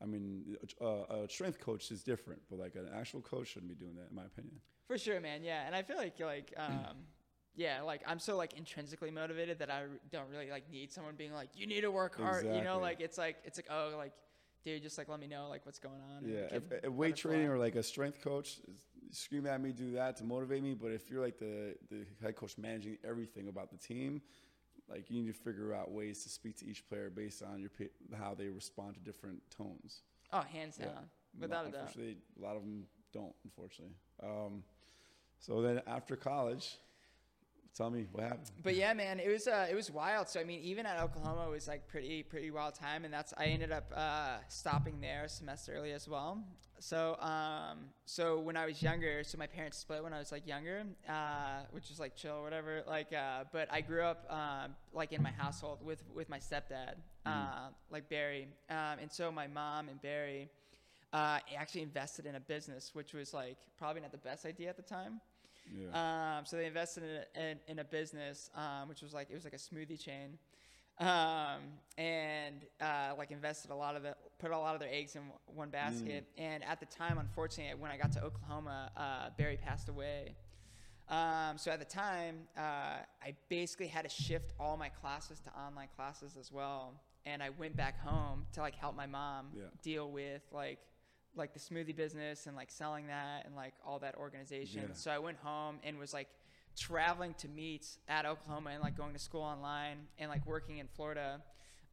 I mean, a, a strength coach is different, but like an actual coach shouldn't be doing that, in my opinion. For sure, man. Yeah, and I feel like like um, yeah, like I'm so like intrinsically motivated that I don't really like need someone being like, you need to work hard. You know, like it's like it's like oh like, dude, just like let me know like what's going on. Yeah, if, if weight training or like a strength coach is- scream at me, do that to motivate me. But if you're like the the head coach managing everything about the team, like you need to figure out ways to speak to each player based on your how they respond to different tones. oh, hands Yeah. down, without a doubt. A lot of them don't. Unfortunately. Um, so then after college, tell me what happened. But yeah, man, it was uh, it was wild. So I mean, even at Oklahoma, it was like pretty pretty wild time, and that's I ended up uh, stopping there a semester early as well. So um, so when I was younger, so my parents split when I was like younger, uh, which is like chill or whatever. Like, uh, but I grew up um, like in my household with with my stepdad, uh, like Barry, um, and so my mom and Barry. Uh, actually invested in a business, which was like probably not the best idea at the time. Yeah. Um, so they invested in a, in, in a business, um, which was like it was like a smoothie chain, um, and uh, like invested a lot of the put a lot of their eggs in one basket. And at the time, unfortunately, when I got to Oklahoma, uh, Barry passed away. Um, so at the time, uh, I basically had to shift all my classes to online classes as well. And I went back home to like help my mom Yeah. deal with like like the smoothie business and like selling that and like all that organization. Yeah. So I went home and was like traveling to meets at Oklahoma and like going to school online and like working in Florida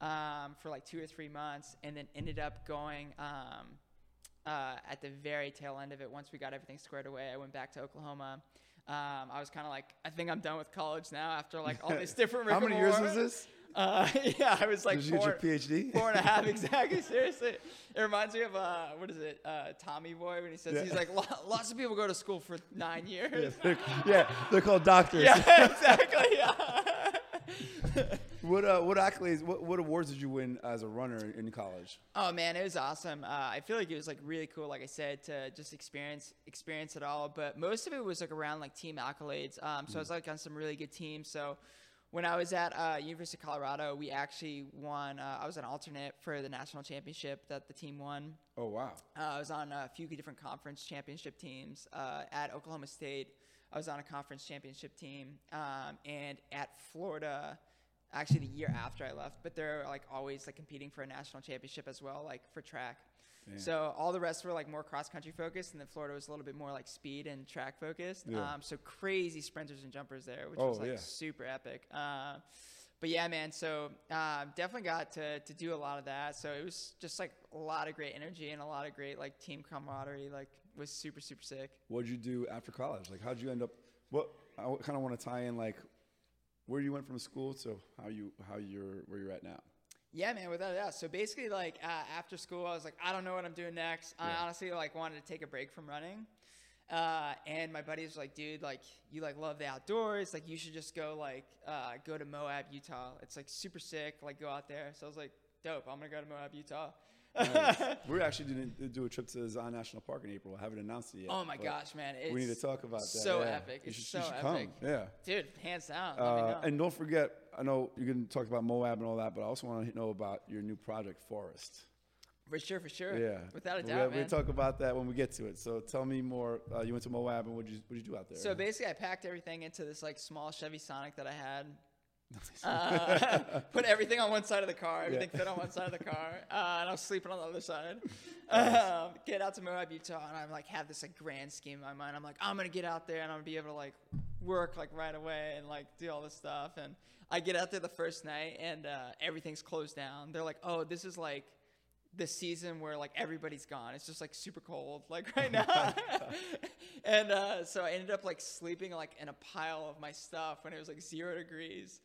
um, for like two or three months, and then ended up going um, uh, at the very tail end of it. Once we got everything squared away, I went back to Oklahoma. Um, I was kind of like, I think I'm done with college now after like all these different. How many years was this? Uh, yeah, I was like Did you four, get your PhD? four and a half exactly. Seriously, it reminds me of uh, what is it, uh, Tommy Boy when he says Yeah. he's like, lots of people go to school for nine yeah, years. they're, yeah, they're called doctors. Yeah, exactly. Yeah. What uh, what accolades, what, what awards did you win as a runner in college? Oh man, it was awesome. Uh, I feel like it was like really cool, like I said, to just experience experience it all. But most of it was like around like team accolades. Um, so I was like on some really good teams. So when I was at uh, University of Colorado, we actually won. Uh, I was an alternate for the national championship that the team won. Oh wow. Uh, I was on a few different conference championship teams. Uh, at Oklahoma State, I was on a conference championship team, um, and at Florida, actually the year after I left. But they're like always like competing for a national championship as well, like for track. Damn. So all the rest were like more cross country focused, and then Florida was a little bit more like speed and track focused. Yeah. Um, so crazy sprinters and jumpers there, which Oh, was like yeah. super epic. Uh, but yeah, man. So uh, definitely got to, to do a lot of that. So it was just like a lot of great energy and a lot of great like team camaraderie. Like was super super sick. What did you do after college? Like, how'd you end up? What I kind of want to tie in like where you went from school to how you how you're where you're at now. Yeah, man, without a doubt. So basically, like uh, after school, I was like, I don't know what I'm doing next. I honestly like wanted to take a break from running. Uh, and my buddies were like, dude, like you like love the outdoors, like you should just go like uh, go to Moab, Utah. It's like super sick. Like go out there. So I was like, dope. I'm gonna go to Moab, Utah. Nice. We're actually going to do a trip to Zion National Park in April. I haven't announced it yet. oh my gosh, man! It's we need to talk about that. So yeah. epic. You It's should, so you should epic. come. Yeah. Dude, hands down. Uh, and don't forget, I know you're going to talk about Moab and all that, but I also want to know about your new project, Forest. for sure, for sure. Yeah. Without a We'll- doubt, We'll man. talk about that when we get to it. So tell me more. Uh, you went to Moab, and what did you what did you do out there? So basically, I packed everything into this like small Chevy Sonic that I had. Uh, put everything on one side of the car. Everything fit on one side of the car, uh, and I was sleeping on the other side. Um, get out to Moab, Utah, and I'm like have this like grand scheme in my mind. I'm like, I'm gonna get out there and I'm gonna be able to like work like right away and like do all this stuff. And I get out there the first night, and uh, everything's closed down. They're like, oh, this is like the season where like everybody's gone. It's just like super cold, like right now. and uh, so I ended up like sleeping like in a pile of my stuff when it was like zero degrees.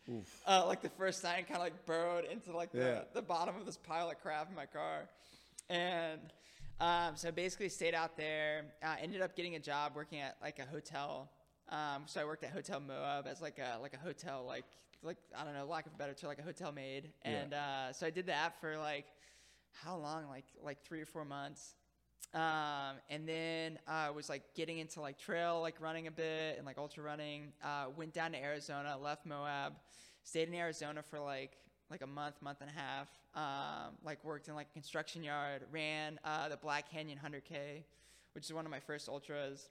Uh, like the first night, kind of like burrowed into like the, Yeah. the bottom of this pile of crap in my car, and um, so I basically stayed out there. Uh, ended up getting a job working at like a hotel. Um, so I worked at Hotel Moab as like a like a hotel like like I don't know lack of a better term like a hotel maid, Yeah. and uh, so I did that for like how long? Like like three or four months. Um, and then I was like getting into like trail like running a bit and like ultra running. Uh, went down to Arizona, left Moab, stayed in Arizona for like like a month, month and a half. Um, like worked in like a construction yard, ran uh, the Black Canyon 100K, which is one of my first ultras,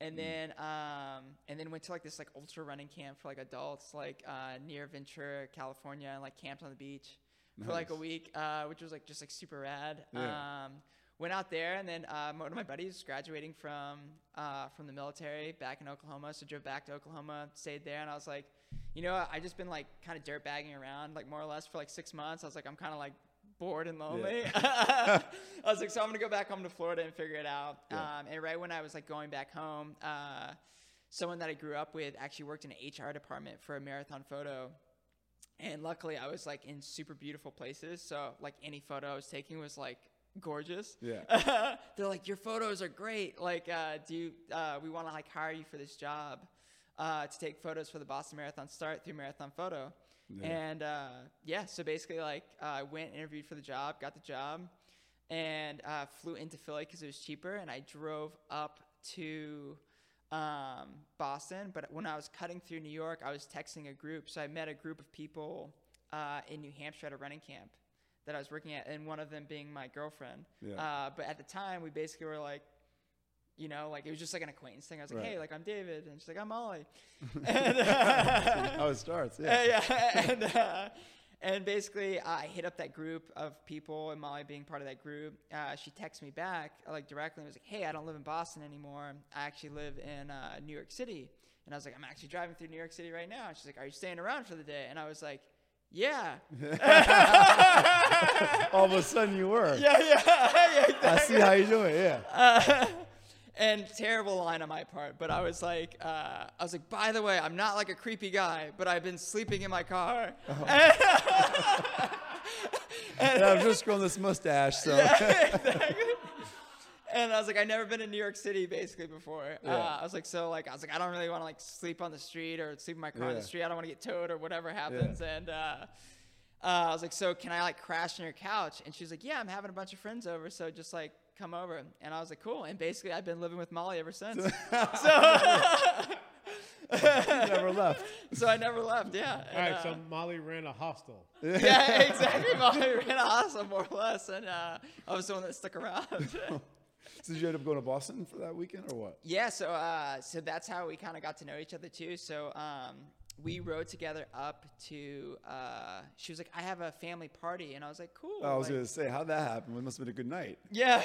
and then um, and then went to like this like ultra running camp for like adults, like uh, near Ventura, California, and like camped on the beach for like a week, uh, which was like just like super rad. Yeah. Um, went out there, and then uh, one of my buddies graduating from uh, from the military back in Oklahoma, so drove back to Oklahoma, stayed there, and I was like, you know. I just been like kind of dirt bagging around, like more or less for like six months. I was like, I'm kind of like bored and lonely. I was like, so I'm gonna go back home to Florida and figure it out. Yeah. Um, and right when I was like going back home, uh, someone that I grew up with actually worked in an HR department for a MarathonFoto. And luckily, I was like in super beautiful places. So, like, any photo I was taking was like gorgeous. Yeah. They're like, your photos are great. Like, uh, do you, uh, we want to like hire you for this job uh, to take photos for the Boston Marathon start through MarathonFoto. Yeah. And uh, yeah, so basically, like, uh, I went, interviewed for the job, got the job, and uh, flew into Philly because it was cheaper. And I drove up to um, Boston. But when I was cutting through New York, I was texting a group. So I met a group of people uh, in New Hampshire at a running camp that I was working at, and one of them being my girlfriend. Yeah. Uh, but at the time, we basically were like, you know, like it was just like an acquaintance thing. I was like, Right. hey, like I'm David, and she's like, I'm Molly. and, uh, How it starts. Yeah. yeah, and, uh, and basically, I hit up that group of people, and Molly being part of that group. Uh, she texted me back, like directly, and was like, "Hey, I don't live in Boston anymore. I actually live in uh, New York City." And I was like, "I'm actually driving through New York City right now." And she's like, "Are you staying around for the day?" And I was like, "Yeah, All of a sudden you were. yeah, yeah, yeah." I see how you do it. Yeah. Uh, and terrible line on my part, but I was like, uh, I was like, by the way, I'm not like a creepy guy, but I've been sleeping in my car. and I've just grown this mustache, so and I was like, I've never been in New York City basically before. Yeah. Uh, I was like, so like, I was like, I don't really want to like sleep on the street or sleep in my car on the street. I don't want to get towed or whatever happens. And uh, uh, I was like, so can I like crash on your couch? And she's like, yeah, I'm having a bunch of friends over, so just like come over. And I was like, cool. And basically, I've been living with Molly ever since. So never left. so I never left. Yeah. All right, And, so uh, Molly ran a hostel. yeah, exactly. Molly ran a hostel more or less, and uh, I was the one that stuck around. So did you end up going to Boston for that weekend or what? Yeah, so uh, so that's how we kind of got to know each other too. So um, we rode together up to. Uh, she was like, "I have a family party," and I was like, "Cool." I was like- gonna say, how'd that happen? It must have been a good night. yeah.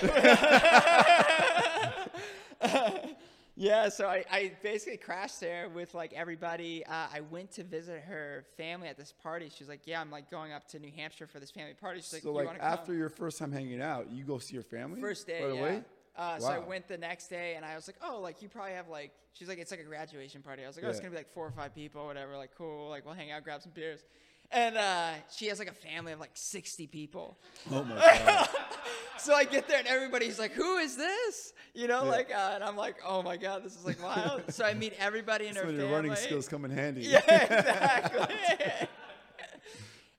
yeah, so I, I basically crashed there with like everybody. Uh, I went to visit her family at this party. She was like, "Yeah, I'm like going up to New Hampshire for this family party." She's like, so "You like after come?" your first time hanging out, you go see your family First day, right yeah. away. Uh, So I Wow. went the next day, and I was like, "Oh, like you probably have like." She's like, "It's like a graduation party." I was like, "Oh, it's Yeah. gonna be like four or five people, whatever. Like, cool. Like, we'll hang out, grab some beers." And uh, she has like a family of like 60 people. Oh my god! So I get there, and everybody's like, "Who is this?" You know, Yeah. like, uh, and I'm like, "Oh my god, this is like wild." so I meet everybody in That's her when family. your running skills come in handy. Yeah, exactly.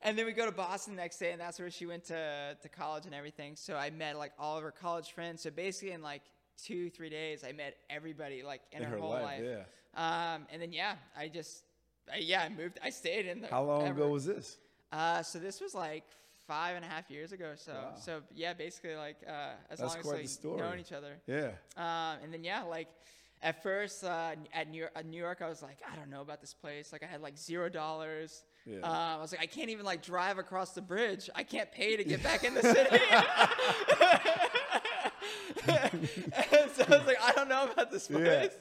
and then we go to Boston the next day, and that's where she went to, to college and everything. So I met like all of her college friends. So basically, in like two, three days, I met everybody like in, In her, her whole life, life. yeah. Um, and then yeah, I just, I, yeah, I moved. I stayed in. The, How long ever. ago was this? Uh, so this was like five and a half years ago. So Wow. so yeah, basically like uh, as That's long as quite like story. each other. Yeah. Um, and then yeah, like at first uh, at New York, at New York, I was like, I don't know about this place. Like I had like zero dollars. Yeah. Uh, I was like, I can't even like drive across the bridge. I can't pay to get back in the city. and so I was like, I don't know about this Yeah. place.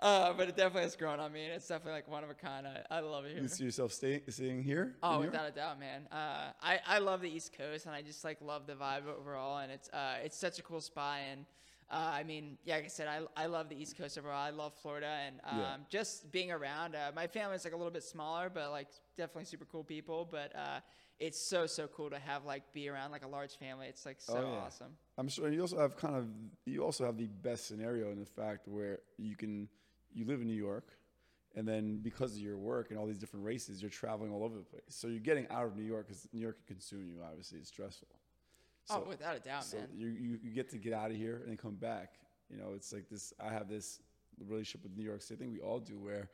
Uh, but it definitely has grown on me, and it's definitely like one of a kind. I, I love it here. You see yourself staying, staying here? Oh, without a doubt, man. Uh, I, I love the East Coast, and I just like love the vibe overall, and it's uh, it's such a cool spot. And uh, I mean, yeah, like I said, I, I love the East Coast overall. I love Florida, and um, Yeah. just being around. Uh, my family's like a little bit smaller, but like definitely super cool people. But uh, it's so so cool to have like be around like a large family. It's like so Oh, yeah. awesome. I'm sure you also have kind of you also have the best scenario in the fact where you can you live in New York and then because of your work and all these different races you're traveling all over the place so you're getting out of New York because New York can consume you obviously it's stressful so, oh, without a doubt, so man. you, you you get to get out of here and then come back you know it's like this I have this relationship with New York City I think we all do where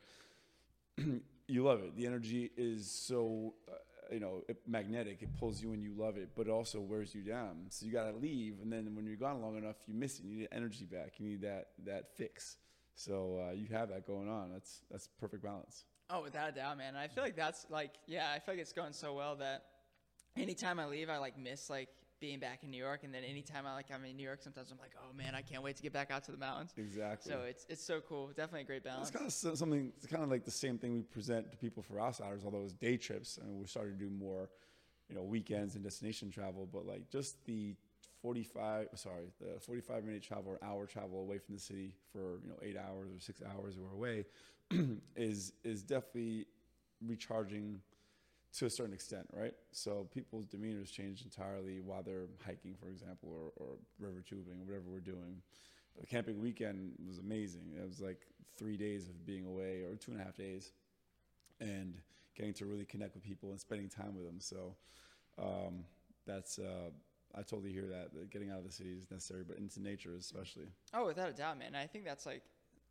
you love it the energy is so uh, you know it, magnetic. It pulls you and you love it, but it also wears you down. So you gotta leave, and then when you're gone long enough, you miss it. You need energy back. You need that that fix. So uh, you have that going on. That's that's perfect balance. Oh, without a doubt, man. I feel like that's like, yeah, I feel like it's going so well that anytime I leave, I like miss like being back in New York, and then anytime I like I'm in New York, sometimes I'm like, oh man, I can't wait to get back out to the mountains. Exactly. So it's it's so cool. Definitely a great balance. It's kind of something. It's kind of like the same thing we present to people for outsiders, although it's day trips, and we're starting to do more, you know, weekends and destination travel. But like just the forty-five, sorry, the forty-five minute travel or hour travel away from the city for you know eight hours or six hours we're away, is is definitely recharging to a certain extent, right? So people's demeanors change entirely while they're hiking, for example, or, or river tubing or whatever we're doing. The camping weekend was amazing. It was like three days of being away, or two and a half days, and getting to really connect with people and spending time with them. So um, that's uh, I totally hear that, that getting out of the city is necessary, but into nature especially. Oh, without a doubt, man. I think that's like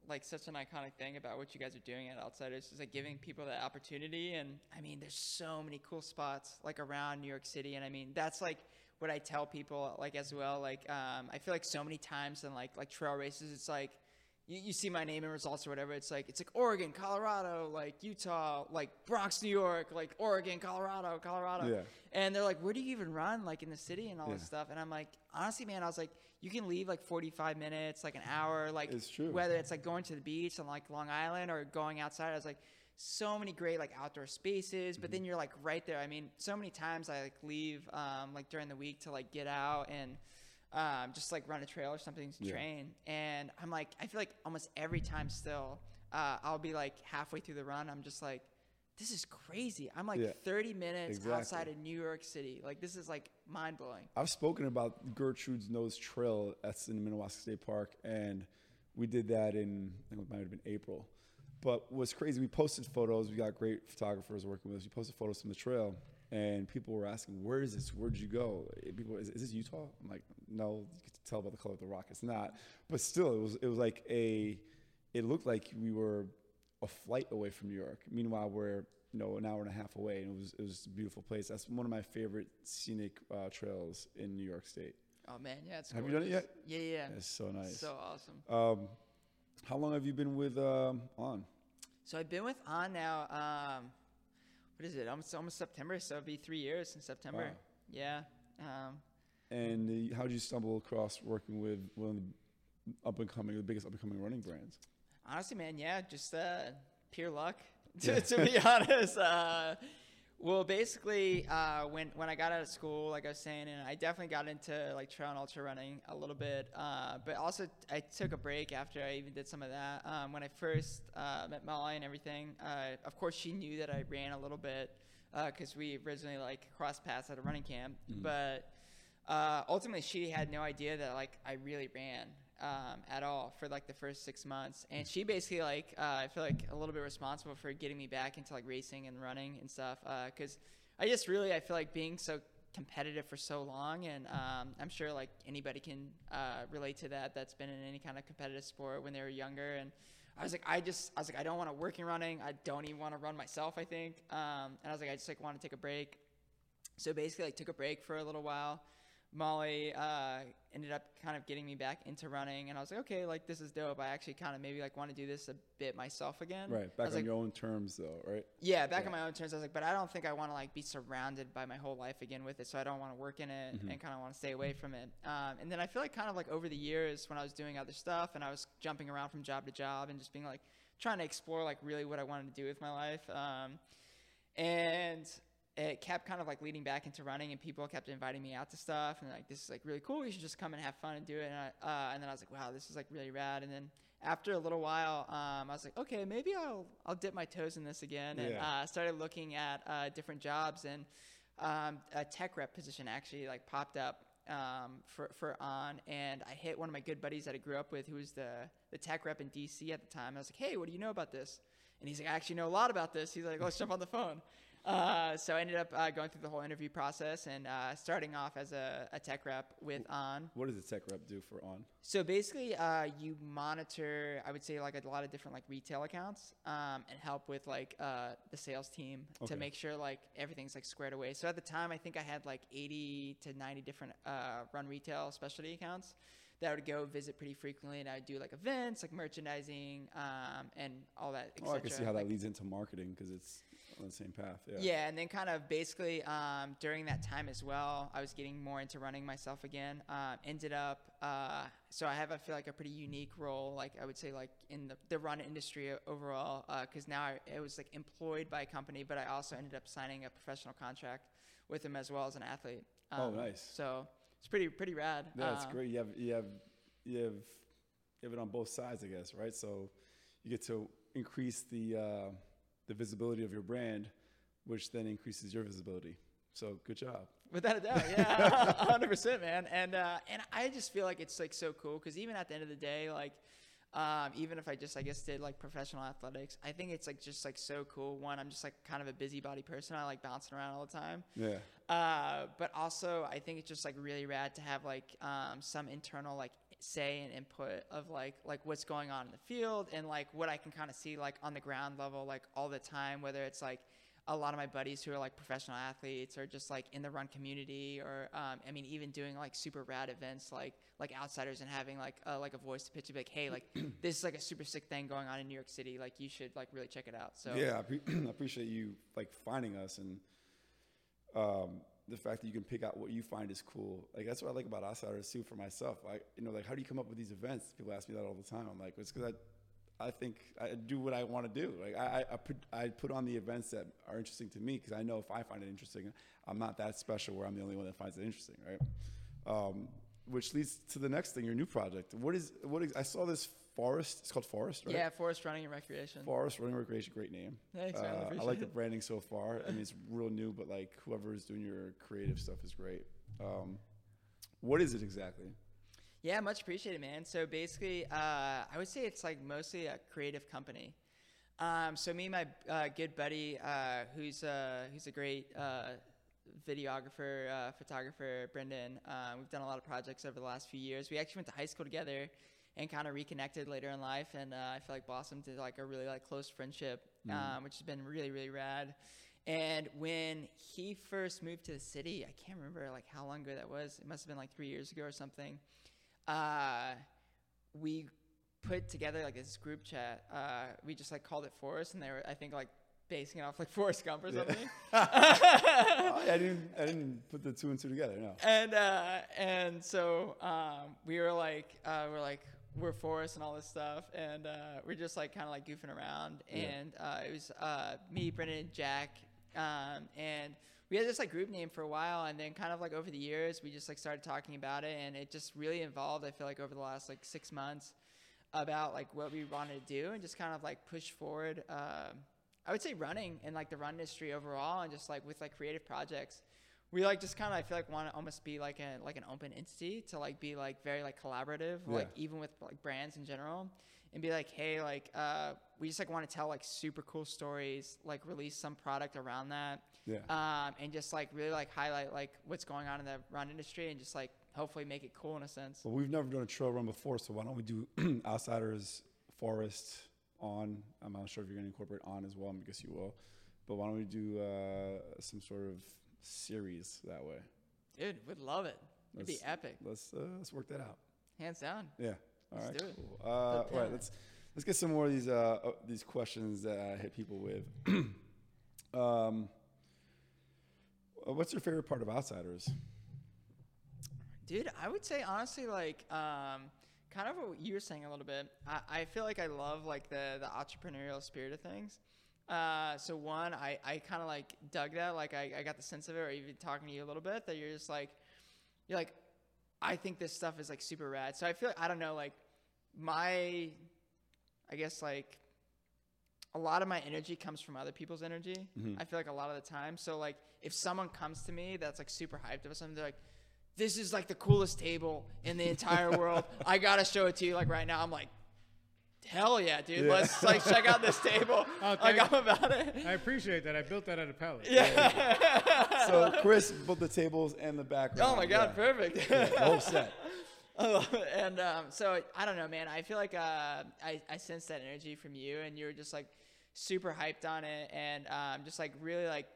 like such an iconic thing about what you guys are doing at Outsiders is like giving people that opportunity. And I mean, there's so many cool spots like around New York City, and I mean that's like what I tell people like as well. Like um, I feel like so many times in like like trail races, it's like you, you see my name and results or whatever. It's like it's like Oregon, Colorado, like Utah, like Bronx, New York, like Oregon, Colorado, Colorado. Yeah. And they're like, where do you even run like in the city and all this stuff? And I'm like, honestly, man, I was like, you can leave like 45 minutes, like an hour, like It's true. whether it's like going to the beach on like Long Island or going outside. I was like, so many great like outdoor spaces, but Mm-hmm. then you're like right there. I mean, so many times I like leave um, like during the week to like get out and um, just like run a trail or something to Yeah. train. And I'm like, I feel like almost every time still, uh, I'll be like halfway through the run. I'm just like, this is crazy. I'm like Yeah. 30 minutes Exactly. outside of New York City. Like this is like mind blowing. I've spoken about Gertrude's Nose Trail. That's in Minnewaska State Park, and we did that in I think it might have been April. But what's crazy, we posted photos. We got great photographers working with us. We posted photos from the trail, and people were asking, "Where is this? Where'd you go?" People, is, is this Utah? I'm like, no. You can tell by the color of the rock, it's not. But still, it was it was like a. It looked like we were a flight away from New York. Meanwhile, we're you know an hour and a half away, and it was it was a beautiful place. That's one of my favorite scenic uh, trails in New York State. Oh man, yeah, it's Have you done it gorgeous. yet? Yeah, yeah. It's so nice. So awesome. um, how long have you been with um, On? So I've been with On now. Um, what is it? Almost almost September. So it'll be three years in September. Wow. Yeah. Um, And how did you stumble across working with one of the up and coming, the biggest up and coming running brands? honestly, man, yeah, just uh, pure luck. To, Yeah. to be honest. Uh, well, basically, uh, when when I got out of school, like I was saying, and I definitely got into like trail and ultra running a little bit. Uh, but also, I took a break after I even did some of that. Um, when I first uh, met Molly and everything, uh, of course, she knew that I ran a little bit because we originally like crossed paths at a running camp. But uh, ultimately, she had no idea that like I really ran um, at all for like the first six months, and she basically like uh, I feel like a little bit responsible for getting me back into like racing and running and stuff. Because I just really I feel like being so competitive for so long, and um, I'm sure like anybody can uh, relate to that. That's been in any kind of competitive sport when they were younger, and I was like, I just, I was like, I don't want to work in running. I don't even want to run myself. I think, um, and I was like, I just like want to take a break. So basically, like took a break for a little while. Molly uh, ended up kind of getting me back into running, and I was like, okay, like this is dope. I actually kind of maybe like want to do this a bit myself again. Right, back on like, your own terms, though, right? yeah, back Yeah. on my own terms. I was like, but I don't think I want to like be surrounded by my whole life again with it. So I don't want to work in it Mm-hmm. and kind of want to stay away from it. Um, and then I feel like kind of like over the years when I was doing other stuff and I was jumping around from job to job and just being like trying to explore like really what I wanted to do with my life. Um, and it kept kind of like leading back into running and people kept inviting me out to stuff and like this is like really cool you should just come and have fun and do it and, I, uh, and then i was like wow this is like really rad and then after a little while um, i was like okay maybe i'll i'll dip my toes in this again and Yeah. uh, started looking at uh, different jobs and um, a tech rep position actually like popped up um, for, for On and i hit one of my good buddies that i grew up with who was the, the tech rep in dc at the time i was like hey what do you know about this? And he's like i actually know a lot about this. He's like let's jump on the phone Uh, so I ended up uh, going through the whole interview process and uh, starting off as a, a tech rep with On. What does a tech rep do for On? So basically, uh, you monitor, I would say, like a lot of different like retail accounts, um, and help with like uh, the sales team Okay. to make sure like everything's like squared away. So at the time, I think I had like 80 to 90 different uh, run retail specialty accounts that I would go visit pretty frequently, and I would do like events, like merchandising, um, and all that. Oh, I can see how Like, that leads into marketing because it's on the same path. Yeah. yeah, and then kind of basically um, during that time as well, I was getting more into running myself again. Um, ended up, uh, so I have I feel like a pretty unique role, like I would say like in the, the run industry overall, because now I, I was like employed by a company, but I also ended up signing a professional contract with them as well as an athlete. Oh, Um, nice. So it's pretty pretty rad. Yeah, that's Um, great. You have you have you have you have it on both sides, I guess, right? So you get to increase the uh, the visibility of your brand, which then increases your visibility. So good job. Without a doubt, yeah, hundred percent, man. And uh, and I just feel like it's like so cool because even at the end of the day, like, um, even if I just I guess did like professional athletics, I think it's like just like so cool. One, I'm just like kind of a busybody person. I like bouncing around all the time. Yeah. Uh, but also, I think it's just like really rad to have like um, some internal like say and input of like like what's going on in the field and like what I can kind of see like on the ground level like all the time. Whether it's like a lot of my buddies who are like professional athletes or just like in the run community or um, I mean even doing like super rad events like like outsiders and having like like a voice to pitch to be like hey like this is like a super sick thing going on in New York City like you should like really check it out. So Yeah, I, pre- I appreciate you like finding us and um, the fact that you can pick out what you find is cool. Like that's what I like about outsiders too. For myself, like you know, like how do you come up with these events? People ask me that all the time. I'm like, it's because I, I think I do what I want to do. Like I, I, put, I put on the events that are interesting to me because I know if I find it interesting, I'm not that special where I'm the only one that finds it interesting, right? Um, which leads to the next thing, your new project. What is what? Is, I saw this forest. It's called Forest, right? yeah, forest running and recreation. Forest Running and Recreation, great name. Thanks, man. I Uh, I appreciate like the branding so far. I mean, it's real new, but like whoever is doing your creative stuff is great. Um, what is it exactly? Yeah, much appreciated, man. So basically, uh, I would say it's like mostly a creative company. Um, so me and my uh, good buddy, uh, who's uh, who's a great uh, videographer, uh, photographer, Brendan. Uh, we've done a lot of projects over the last few years. We actually went to high school together and kind of reconnected later in life, and uh, I feel like blossomed into like a really like close friendship, um, which has been really really rad. And when he first moved to the city, I can't remember like how long ago that was. It must have been like three years ago or something uh, we put together like this group chat. Uh, we just like called it Forest, and they were I think like basing it off like Forrest Gump or something. Oh, I didn't. I didn't put the two and two together. No. and uh, and so um, we were like uh, we're like we're Forrest and all this stuff, and uh, we're just like kind of like goofing around. Yeah. And uh, it was uh, me, Brendan, and Jack, um, and we had this like group name for a while, and then kind of like over the years, we just like started talking about it, and it just really evolved. I feel like over the last like six months about like what we wanted to do, and just kind of like push forward. Um I would say running and like the run industry overall, and just like with like creative projects we like just kind of I feel like want to almost be like a like an open entity to like be like very like collaborative like even with like brands in general and be like hey like uh we just like want to tell like super cool stories like release some product around that Yeah. um and just like really like highlight like what's going on in the run industry and just like hopefully make it cool in a sense Well, we've never done a trail run before, so why don't we do Outsiders Forest On? I'm not sure if you're going to incorporate On as well. I guess you will. But why don't we do uh, some sort of series that way? dude We'd love it it'd be Let's- epic Let's uh, let's work that out. hands down Yeah. All Let's right. do it. Cool. Uh, Let's all right. Let's let's get some more of these uh, uh, these questions that I hit people with. um, uh, what's your favorite part of Outsiders? Dude, I would say honestly, like, um, kind of what you were saying a little bit. I, I feel like I love like the the entrepreneurial spirit of things. Uh, so one, I, I kind of like dug that. Like, I, I got the sense of it, or even talking to you a little bit, that you're just like, you're like, I think this stuff is like super rad. So I feel like, I don't know, like my, I guess like a lot of my energy comes from other people's energy. I feel like a lot of the time. So like if someone comes to me that's like super hyped about something, they're like, "This is like the coolest table in the entire world. I gotta show it to you like right now." I'm like, "Damn, hell yeah, dude. Yeah. Let's like check out this table. Oh, like I'm about it. I appreciate that. I built that out at a pellet. So Chris built the tables and the background. Oh my god, yeah. perfect. Yeah, whole set. I love it. And um, so I don't know, man. I feel like uh, I I sense that energy from you, and you were just like super hyped on it, and um, just like really like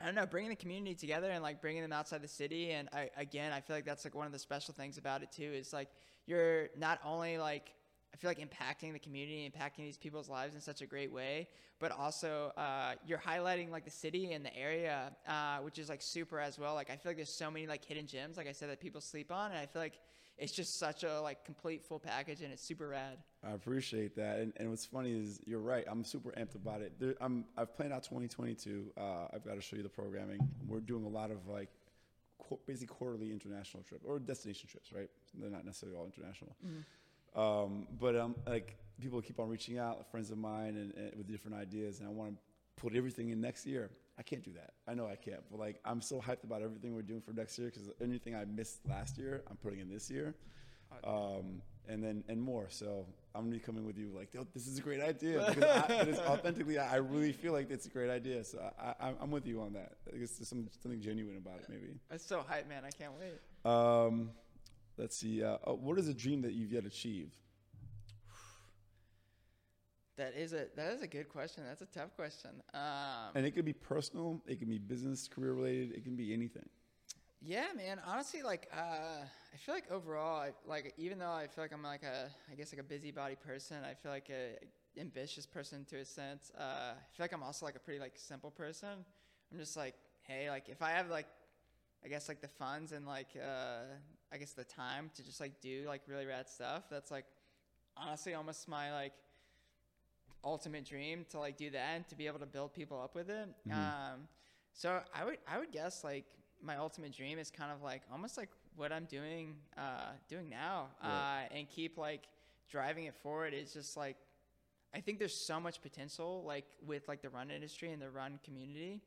I don't know, bringing the community together and like bringing them outside the city. And I again, I feel like that's like one of the special things about it too. Is like you're not only like I feel like impacting the community, impacting these people's lives in such a great way, but also uh, you're highlighting like the city and the area, uh, which is like super as well. Like I feel like there's so many like hidden gems, like I said, that people sleep on, and I feel like it's just such a like complete full package, and it's super rad. I appreciate that. And, and what's funny is you're right. I'm super amped about it. There, I'm, I've planned out 2022. Uh, I've got to show you the programming. We're doing a lot of like qu- basically quarterly international trips or destination trips, right? They're not necessarily all international. Um, but um, like people keep on reaching out, friends of mine, and, and with different ideas, and I want to put everything in next year. I can't do that. I know I can't, but like I'm so hyped about everything we're doing for next year because anything I missed last year, I'm putting in this year, um, and then and more. So I'm gonna be coming with you like, this is a great idea because I, it is authentically, I really feel like it's a great idea. So I, I, I'm with you on that. I guess there's some, something genuine about it, maybe. It's so hype, man. I can't wait. Um, let's see. Uh, oh, what is a dream that you've yet achieved? That is a that is a good question. That's a tough question. Um, And it could be personal, it can be business, career related, it can be anything. Yeah, man. Honestly, like, uh, I feel like overall, I, like, even though I feel like I'm like a, I guess like a busybody person, I feel like a ambitious person to a sense. Uh, I feel like I'm also like a pretty like simple person. I'm just like, hey, like if I have like, I guess like the funds and like, uh, I guess the time to just like do like really rad stuff. That's like, honestly, almost my like ultimate dream to like do that and to be able to build people up with it. Um, so I would I would guess like my ultimate dream is kind of like almost like what I'm doing uh, doing now Right. uh, and keep like driving it forward is just like I think there's so much potential like with like the run industry and the run community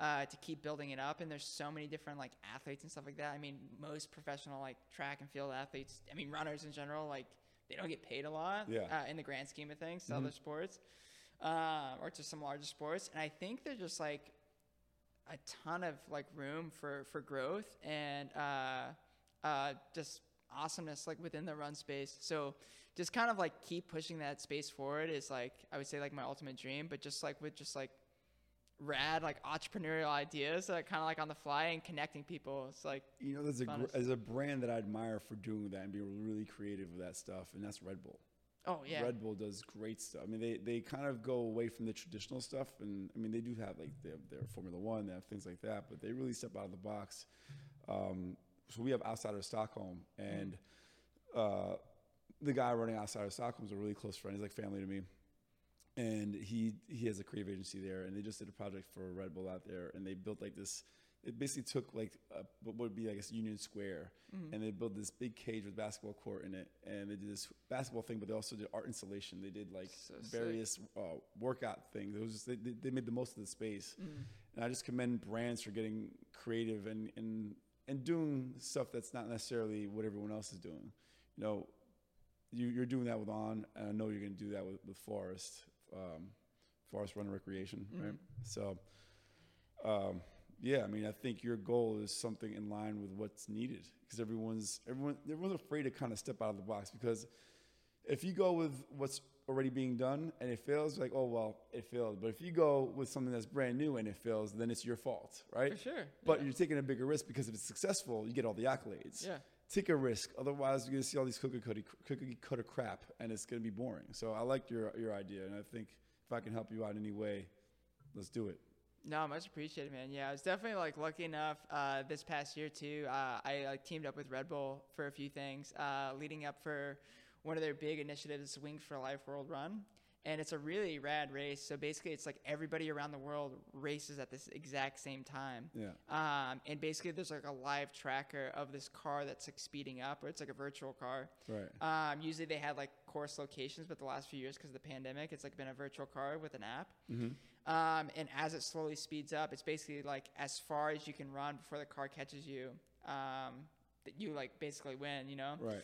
uh, to keep building it up and there's so many different like athletes and stuff like that. I mean most professional like track and field athletes I mean runners in general like they don't get paid a lot Yeah. uh, in the grand scheme of things to other sports uh, or to some larger sports and I think they're just like a ton of like room for for growth and uh, uh, just awesomeness like within the run space. So just kind of like keep pushing that space forward is like I would say like my ultimate dream. But just like with just like rad like entrepreneurial ideas that kind of like on the fly and connecting people. It's like You know, there's a, gr- there's a brand that I admire for doing that and being really creative with that stuff, and that's Red Bull. oh yeah, Red Bull does great stuff. I mean, they, they kind of go away from the traditional stuff, and I mean, they do have like their, their Formula One, they have things like that, but they really step out of the box. Um, so we have Outsider of Stockholm, and uh, the guy running Outsider of Stockholm is a really close friend. He's like family to me, and he he has a creative agency there, and they just did a project for Red Bull out there, and they built like this. It basically took like a, what would be I guess Union Square, and they built this big cage with basketball court in it, and they did this basketball thing, but they also did art installation. They did like So various uh, workout things. It was just, they, they made the most of the space, and I just commend brands for getting creative and and and doing stuff that's not necessarily what everyone else is doing. You know, you, you're doing that with On, and I know you're going to do that with, with Forest, um, Forest Run and Recreation, right? So, um, yeah, I mean, I think your goal is something in line with what's needed because everyone's everyone everyone's afraid to kind of step out of the box because if you go with what's already being done and it fails, like, oh well, it failed. But if you go with something that's brand new and it fails, then it's your fault, right? for sure. But you're taking a bigger risk because if it's successful, you get all the accolades. Yeah. Take a risk. Otherwise, you're gonna see all these cookie cutter, cookie cutter crap, and it's gonna be boring. So I like your your idea, and I think if I can help you out in any way, let's do it. No, much appreciated, man. Yeah, I was definitely like lucky enough uh, this past year too. Uh, I like teamed up with Red Bull for a few things, uh, leading up for one of their big initiatives, Wings for Life World Run, and it's a really rad race. So basically, it's like everybody around the world races at this exact same time. Yeah. Um, and basically, there's like a live tracker of this car that's like speeding up, or it's like a virtual car. Right. Um, usually they had like course locations, but the last few years, because of the pandemic, it's like been a virtual car with an app. Um, and as it slowly speeds up, it's basically like as far as you can run before the car catches you. Um, that you like basically win, you know. Right.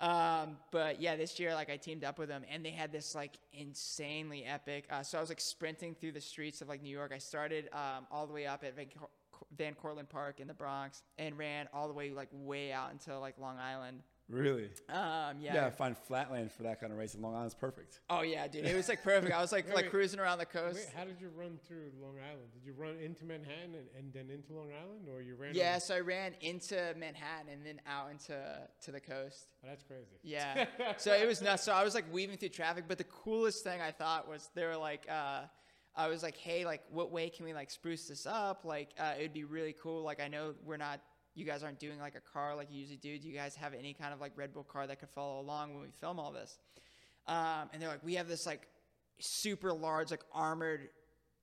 Um, but yeah, this year like I teamed up with them, and they had this like insanely epic. Uh, so I was like sprinting through the streets of like New York. I started um, all the way up at Van, Cor- Van Cortlandt Park in the Bronx, and ran all the way like way out into like Long Island. Really? Um, yeah. Yeah, I find flatland for that kind of race in Long Island's perfect. Oh yeah, dude, it was like perfect. I was like Wait, like cruising around the coast. Wait, how did you run through Long Island? Did you run into Manhattan and, and then into Long Island, or you ran? Yeah, over- so I ran into Manhattan and then out into to the coast. Oh, that's crazy. Yeah. so it was nuts. So I was like weaving through traffic, but the coolest thing I thought was they were like, uh, I was like, hey, like, what way can we like spruce this up? Like, uh, it'd be really cool. Like, I know we're not, you guys aren't doing like a car like you usually do. Do you guys have any kind of like Red Bull car that could follow along when we film all this? Um, and they're like, we have this like super large like armored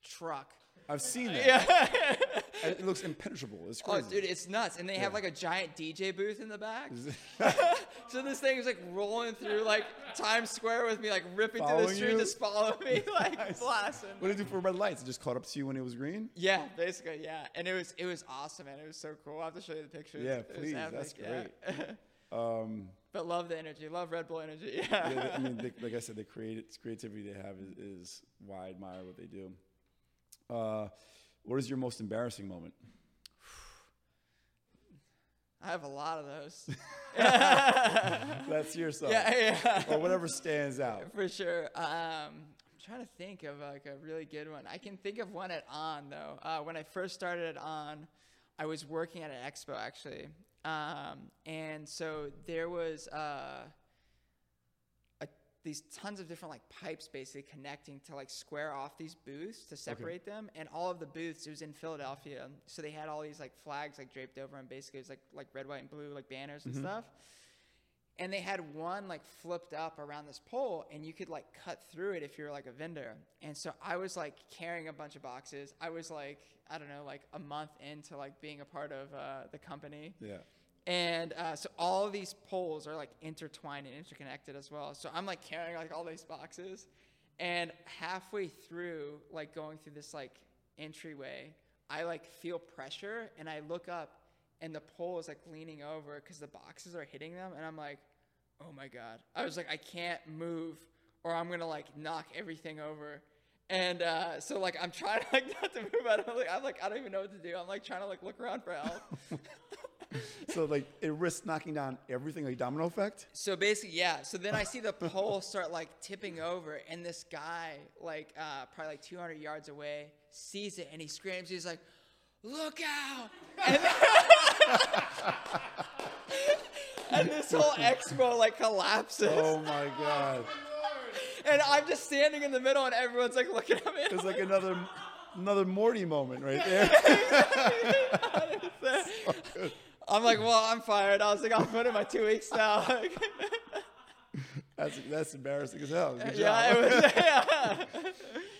truck. I've seen that. Yeah. And It looks impenetrable. It's Oh, crazy. dude, it's nuts. And they have like a giant DJ booth in the back. so this thing is like rolling through like Times Square with me, like ripping through the street, you? just following me, like Nice. blasting. What did it do for red lights? It just caught up to you when it was green? Yeah, basically, yeah. And it was it was awesome, man. It was so cool. I'll have to show you the pictures. Yeah, please. That's yeah. Um, but love the energy. Love Red Bull energy. yeah, they- I mean, they, like I said, the creati- creativity they have is, is why I admire what they do. Uh, what is your most embarrassing moment? I have a lot of those. That's yourself. yeah, yeah. Or whatever stands out. For sure. Um, I'm trying to think of like a really good one. I can think of one at On though. Uh, when I first started at On, I was working at an expo actually, um, and so there was uh, these tons of different like pipes basically connecting to like square off these booths to separate them, and all of the booths it was in Philadelphia, so they had all these like flags like draped over them. Basically, it was like like red, white, and blue like banners and stuff. And they had one like flipped up around this pole and you could like cut through it if you're like a vendor. And so i was like carrying a bunch of boxes. I was like i don't know like a month into like being a part of uh, the company. Yeah. And uh, so all these poles are like intertwined and interconnected as well. So i'm like carrying like all these boxes. And halfway through like going through this like entryway i like feel pressure and i look up and the pole is like leaning over because the boxes are hitting them. And i'm like oh my god. I was like i can't move or i'm gonna like knock everything over. And uh, so like i'm trying like not to move. Out of like i'm like i don't even know what to do. I'm like trying to like look around for help So, like, it risks knocking down everything, like domino effect? So basically, yeah. So then I see the pole start like tipping over, and this guy, like uh, probably like 200 yards away, sees it and he screams. He's like, "Look out!" And, and this whole expo like collapses, Oh my God. and I'm just standing in the middle, and everyone's like looking at me. It's like another another Morty moment right there. I'm like, "Well, I'm fired." I was like, "I'll put in my two weeks now." That's that's embarrassing as hell. Good yeah, job. it was. Yeah.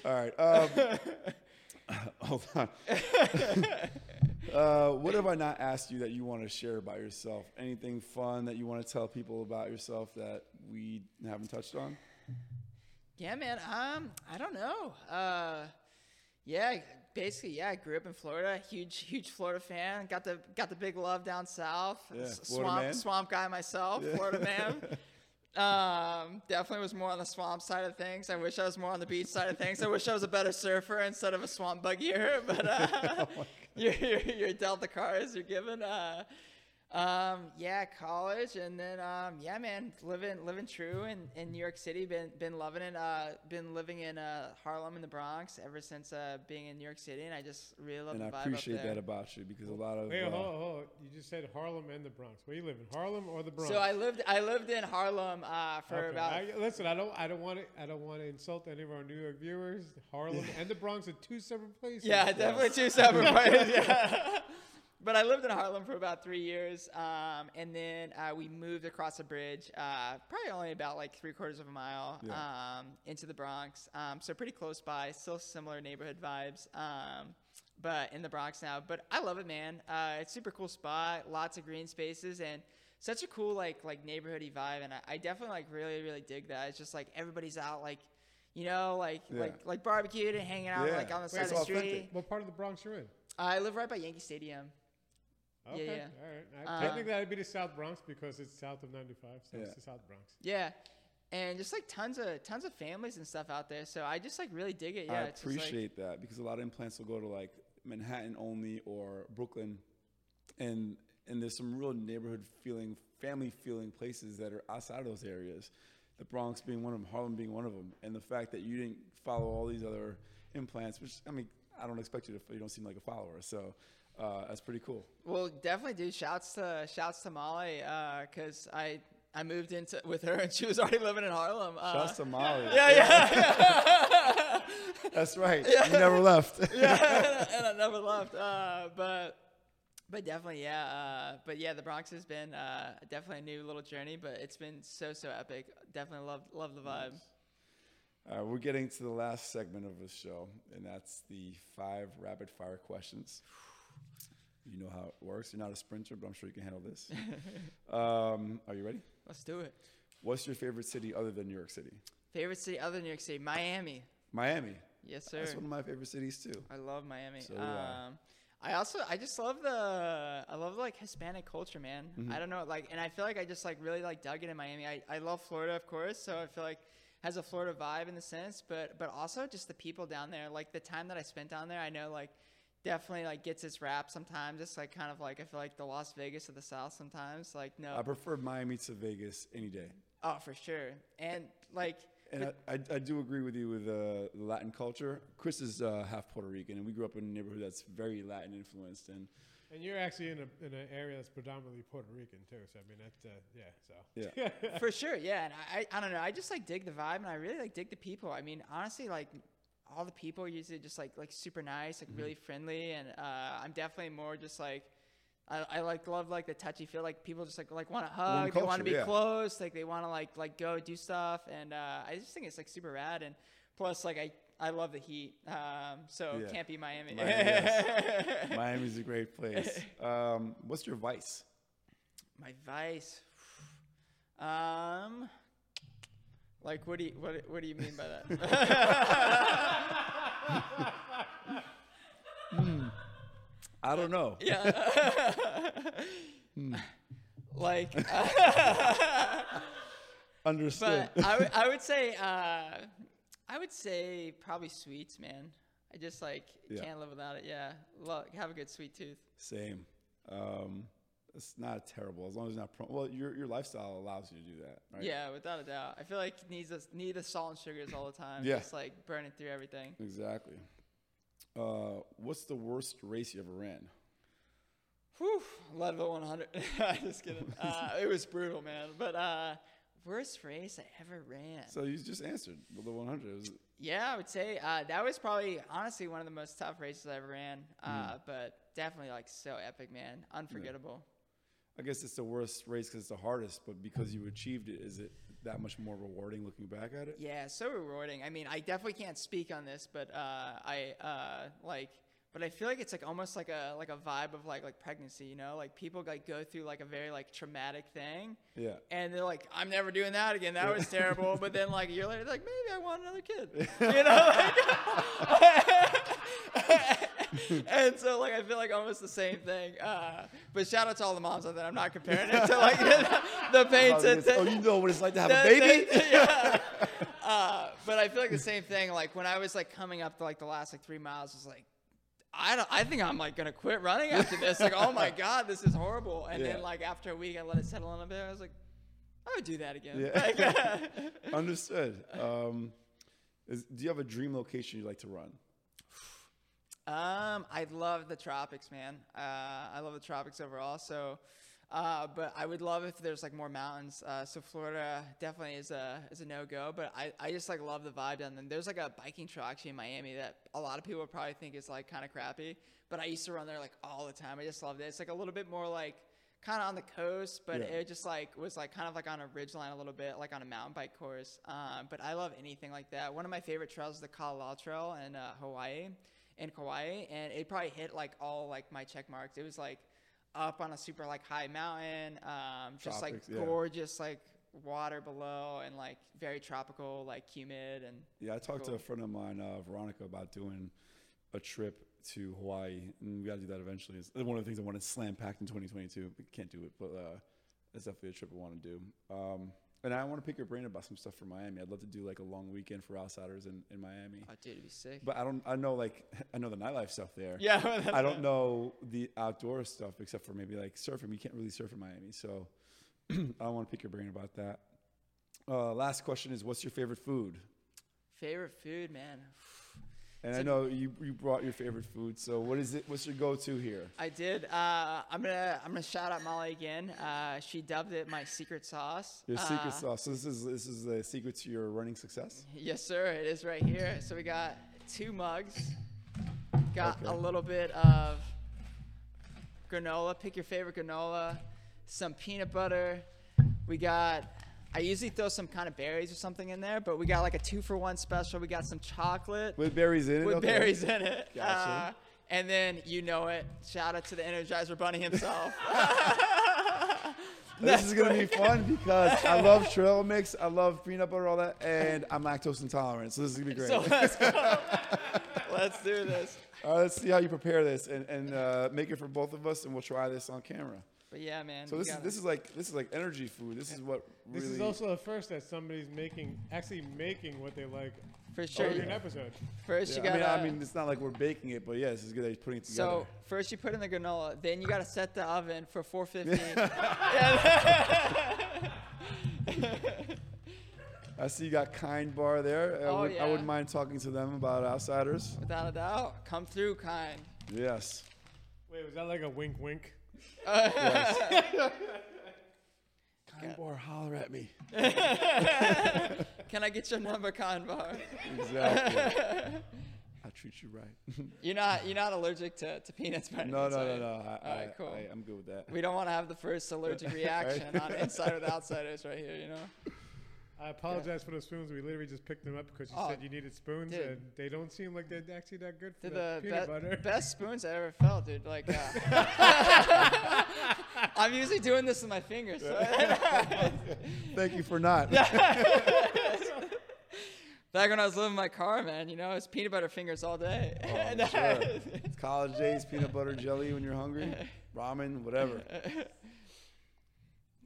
All right. Um, hold on. uh, what have I not asked you that you want to share about yourself? Anything fun that you want to tell people about yourself that we haven't touched on? Yeah, man. Um, I don't know. Uh, yeah, basically, yeah. I grew up in Florida. Huge, huge Florida fan. Got the got the big love down south. Yeah, swamp swamp guy myself. Yeah. Florida man. Um, definitely was more on the swamp side of things. I wish I was more on the beach side of things. I wish I was a better surfer instead of a swamp buggier. But uh, you're, you're, you're dealt the cards you're given. Uh, um, yeah, college, and then um, yeah, man, living living true in, in New York City. Been been loving it. Uh, been living in uh, Harlem in the Bronx ever since uh, being in New York City, and I just really love And the I vibe appreciate up there. that about you because a lot of Wait, uh, hold, hold. You just said Harlem and the Bronx. Where you live in Harlem or the Bronx? So I lived I lived in Harlem uh, for Okay. about I, listen, I don't, I don't want to, I don't want to insult any of our New York viewers. Harlem and the Bronx are two separate places. Yeah, definitely two separate places. Yeah. but I lived in Harlem for about three years, um, and then uh, we moved across the bridge, uh, probably only about like three quarters of a mile Yeah. um, into the Bronx. Um, so pretty close by, still similar neighborhood vibes. Um, but in the Bronx now, but I love it, man. Uh, it's super cool spot, lots of green spaces, and such a cool like like neighborhoody vibe. And I, I definitely like really really dig that. It's just like everybody's out like, you know, like Yeah. like like barbecued and hanging out Yeah. like on the Wait, side of the street. authentic. What part of the Bronx are you're in? I live right by Yankee Stadium. Okay. yeah. All right. Uh, Uh, Technically, that'd be the South Bronx because it's south of 95, so Yeah. it's the South Bronx. Yeah. And just like tons of tons of families and stuff out there. So I just like really dig it. Yeah. I it's just, like- appreciate that because a lot of implants will go to like Manhattan only or Brooklyn, and and there's some real neighborhood feeling, family feeling places that are outside of those areas. The Bronx being one of them, Harlem being one of them, and the fact that you didn't follow all these other implants, which I mean, I don't expect you to. You don't seem like a follower, so uh, that's pretty cool. Well, definitely, dude. Shouts to shouts to Molly, because I I moved into with her and she was already living in Harlem. Uh, Shouts to Molly. yeah, yeah, That's right. You never left. yeah. and I never left. Uh, but but definitely, yeah. Uh, but yeah, the Bronx has been uh, definitely a new little journey, but it's been so so epic. Definitely love love the vibe. Uh, we're getting to the last segment of the show, and that's the five rapid fire questions. You know how it works. You're not a sprinter, but I'm sure you can handle this. um, are you ready? Let's do it. What's your favorite city other than New York City? Favorite city other than New York City, Miami. Miami. Yes, sir. That's one of my favorite cities too. I love Miami. So do I. um, I also I just love the I love like Hispanic culture, man. Mm-hmm. I don't know, like, and I feel like I just like really like dug it in Miami. I, I love Florida, of course, so I feel like has a Florida vibe in the sense, but but also just the people down there. Like the time that I spent down there, I know like definitely like gets its rap sometimes. It's like kind of like I feel like the Las Vegas of the South sometimes. Like no, I prefer Miami to Vegas any day. oh for sure, and like. And I, I, I do agree with you with uh, the Latin culture. Chris is uh, half Puerto Rican, and we grew up in a neighborhood that's very Latin influenced. And And you're actually in a in an area that's predominantly Puerto Rican too. So I mean, that uh, yeah. So yeah, for sure yeah and I, I don't know i just like dig the vibe and i really like dig the people i mean honestly like all the people are usually just like like super nice like really friendly and uh, i'm definitely more just like I, I like love like the touchy feel like people just like like want to hug they want to be yeah. close like they want to like like go do stuff and uh, i just think it's like super rad and plus like i i love the heat um, so Yeah. can't be miami, Miami, yes. Miami's a great place. Um, what's your vice? My vice. Um, like what do you what what do you mean by that? I don't know. yeah. like, Understood. but I would I would say uh, I would say probably sweets, man. I just like Yeah. can't live without it. Yeah, Lo- have a good sweet tooth. Same. Um, it's not terrible as long as it's not. Pro- well, your your lifestyle allows you to do that, right? Yeah, without a doubt. I feel like needs the need the salt and sugars all the time. Yeah. just like burning through everything. Exactly. Uh, what's the worst race you ever ran? Whew, Leadville 100. i just kidding. Uh, it was brutal, man. But uh, worst race I ever ran. So you just answered the 100. Was- Yeah, I would say uh, that was probably honestly one of the most tough races I ever ran. Uh, But definitely like so epic, man. Unforgettable. I guess it's the worst race because it's the hardest, but because you achieved it, is it that much more rewarding looking back at it? Yeah, so rewarding. I mean, I definitely can't speak on this, but uh, I uh, like. But I feel like it's like almost like a like a vibe of like like pregnancy, you know, like people like go through like a very like traumatic thing, Yeah. and they're like, I'm never doing that again. That was terrible. But then like a year later, they're like maybe I want another kid, you know. Like, and so like I feel like almost the same thing. Uh, but shout out to all the moms out there. I'm not comparing it to like the pain to, to oh, you know what it's like to have a baby? that- yeah. Uh, but I feel like the same thing. Like when I was like coming up to like the last like three miles, was like, I don't. I think I'm like gonna quit running after this. Like, oh my god, this is horrible. And Yeah. then like after a week, I let it settle in a bit. I was like, I would do that again. Yeah. Like, Understood. Um, is, do you have a dream location you like to run? Um, I love the tropics, man. Uh, I love the tropics overall. So, uh, but I would love if there's like more mountains. Uh, so Florida definitely is a is a no go. But I, I just like love the vibe down there. There's like a biking trail actually in Miami that a lot of people probably think is like kind of crappy. But I used to run there like all the time. I just loved it. It's like a little bit more like kind of on the coast, but Yeah. it just like was like kind of like on a ridge line a little bit, like on a mountain bike course. Um, but I love anything like that. One of my favorite trails is the Kalalau Trail in uh, Hawaii, in Kauai, and it probably hit like all like my check marks. It was like up on a super like high mountain, um, just Tropics, like yeah. gorgeous like water below and like very tropical, like humid and Yeah, I talked to a friend of mine, uh, Veronica, about doing a trip to Hawaii, and we got to do that eventually. It's one of the things I want to slam packed in 2022. We can't do it, but uh, it's definitely a trip I want to do. Um, and I want to pick your brain about some stuff for Miami. I'd love to do like a long weekend for outsiders in, in Miami. Oh, dude, it'd be sick. But I don't. I know like I know the nightlife stuff there. yeah, I don't know the outdoor stuff except for maybe like surfing. You can't really surf in Miami, so I want to pick your brain about that. Uh, last question is, what's your favorite food? Favorite food, man. And So- I know you you brought your favorite food. So what is it? What's your go-to here? I did. Uh, I'm gonna I'm gonna shout out Molly again. Uh, she dubbed it my secret sauce. Your secret Uh, sauce. So this is this is the secret to your running success. Yes, sir. It is right here. So we got two mugs. Got a little bit of granola. Pick your favorite granola. Some peanut butter. We got. I usually throw some kind of berries or something in there, but we got like a two for one special. We got some chocolate With berries in it. with okay. berries in it. Gotcha. Uh, and then you know it. Shout out to the Energizer Bunny himself. This is gonna be fun because I love trail mix. I love peanut butter, all that, and I'm lactose intolerant. So this is gonna be great. so let's go. let's do this. All right, let's see how you prepare this and, and uh, make it for both of us, and we'll try this on camera. But yeah, man. So this is gotta- this is like this is like energy food. This is what really. This is also the first that somebody's making, actually making what they like for sure. every episode. First, Yeah, you I gotta. mean, I mean, it's not like we're baking it, but yeah, this is good that he's putting it together. so first you put in the granola, then you gotta set the oven for 450. I see you got Kind Bar there. I, Oh, would, I wouldn't mind talking to them about outsiders. Without a doubt, come through, kind. Yes. Wait, was that like a wink wink? Kind Bar, holler at me. Can I get your number, kind bar? Exactly. I treat you right. You're not you're not allergic to, to peanuts, by no, no, no, no. I, All right, cool. I, I'm good with that. We don't want to have the first allergic reaction on Inside with Outsiders right here, you know? I apologize for those spoons. We literally just picked them up because you Oh, said you needed spoons, dude. and they don't seem like they're actually that good for They're the the peanut be- butter. best spoons I ever felt, dude. Like, uh, I'm usually doing this with my fingers. So Thank you for not. Back when I was living in my car, man, you know, it's peanut butter fingers all day. Oh, sure. It's college days, peanut butter jelly when you're hungry, ramen, whatever.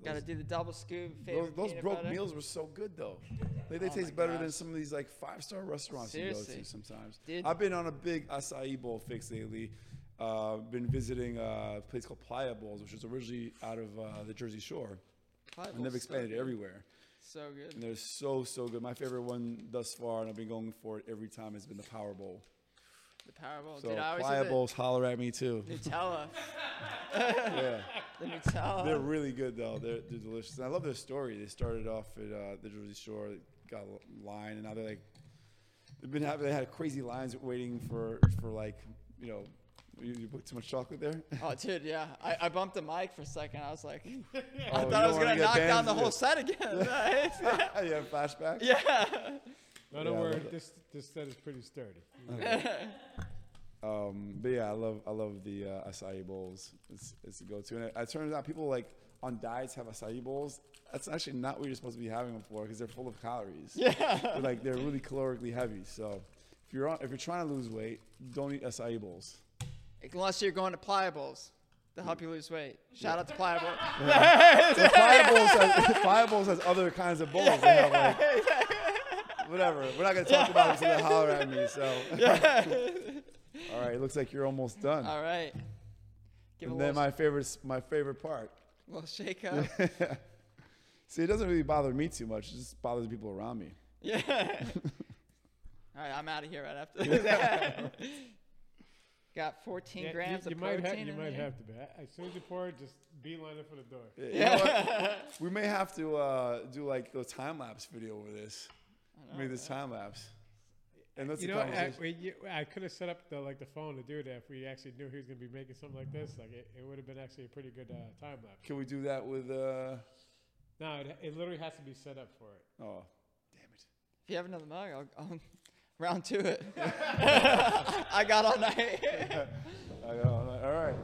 Got to do the double scoop. Those, those broke butter. meals were so good though. They, they Oh taste better than some of these like five star restaurants you go to sometimes. Did- I've been on a big acai bowl fix lately. Uh, been visiting a place called Playa Bowls, which is originally out of uh, the Jersey Shore, Five and they've expanded so everywhere. So good. And they're so so good. My favorite one thus far, and I've been going for it every time, has been the Power Bowl. The Powerball. So Dude, I always did holler at me too. Nutella. yeah. The Nutella. They're really good though. They're, they're delicious. And I love their story. They started off at uh, the Jersey Shore, got a line, and now they're like they've been having they had crazy lines waiting for for like you know you, you put too much chocolate there. Oh, dude, yeah. I, I bumped the mic for a second. I was like, I Oh, thought I was going to knock down the whole set again. yeah, flashback. yeah. No, Yeah, don't I worry. love that. This this set is pretty sturdy. Um, but yeah, I love I love the uh, acai bowls. It's it's a go to. And it, it turns out people like on diets have acai bowls. That's actually not what you're supposed to be having them for because they're full of calories. Yeah. They're like they're really calorically heavy. So if you're on if you're trying to lose weight, don't eat acai bowls. Unless you're going to Playa Bowls to help you lose weight. Shout out to Playa Bowl. So Playa Bowls has, Playa Bowls has other kinds of bowls. They have like whatever. We're not gonna talk about it, so they holler at me. So all right, it looks like you're almost done. All right. Give and a then my favorite my favorite part. Well, shake up. See, it doesn't really bother me too much. It just bothers the people around me. Yeah. All right, I'm out of here right after this. Got 14 Yeah, grams you, you of might protein. have you in might there. have to be. As soon as you pour it, just beeline it for the door. Yeah, you know what? We may have to uh, do like a time lapse video over this. Make this time lapse. And that's You know, I, we, you, I could have set up the like the phone to do that if we actually knew he was going to be making something like this. Like it, it would have been actually a pretty good uh, time lapse. Can we do that with? Uh, No, it, it literally has to be set up for it. oh, damn it! If you have another mug, I'll, I'll round to it. I got all night. I know. All right.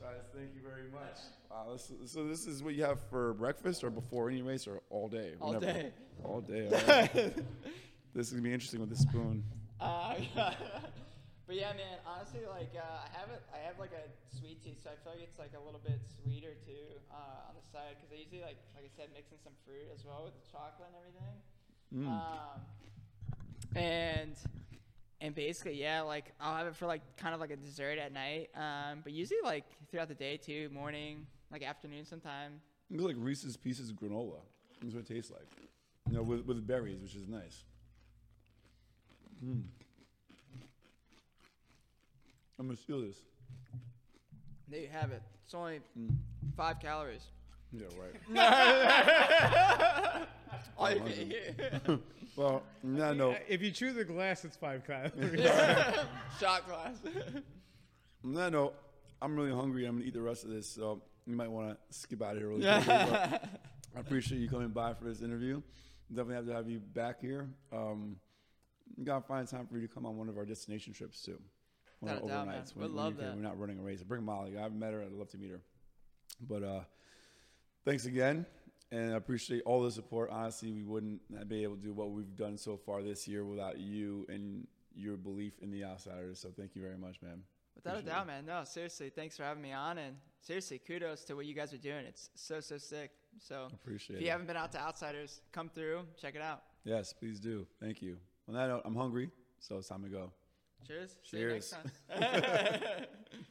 Guys, thank you very much. Wow, this, so this is what you have for breakfast, or before any race, or all day? All Whenever? day. All day. all right. this is gonna be interesting with the spoon. Uh, but But yeah, man. Honestly, like uh, I have it. I have like a sweet tooth, so I feel like it's like a little bit sweeter too uh, on the side because I usually like, like I said, mixing some fruit as well with the chocolate and everything. Mm. Um, and and basically, yeah, like I'll have it for like kind of like a dessert at night. Um, but usually like throughout the day too, morning, like afternoon, sometime. It's like Reese's Pieces of granola. That's what it tastes like. You know, with, with berries, which is nice. Mm. I'm gonna steal this. There you have it. It's only Mm. five calories. Yeah, right. All you Five can eat. well, no, no. If you chew the glass, it's five calories. Shot glass. On that note, I'm really hungry. I'm gonna eat the rest of this, so you might want to skip out of here really quickly. I appreciate you coming by for this interview. Definitely have to have you back here. Um, you gotta find time for you to come on one of our destination trips too. One of Without a our doubt, overnights Would love when that. We're not running a race. Bring Molly. I haven't met her. I'd love to meet her. But uh, thanks again, and I appreciate all the support. Honestly, we wouldn't be able to do what we've done so far this year without you and your belief in the outsiders. So thank you very much, man. Without a doubt, man. No, seriously, thanks for having me on, and seriously, kudos to what you guys are doing. It's so so sick. So Appreciate if it. you haven't been out to Outsiders, come through, check it out. Yes, please do. Thank you. On that note, I'm hungry, so it's time to go. Cheers. See you next Cheers. time.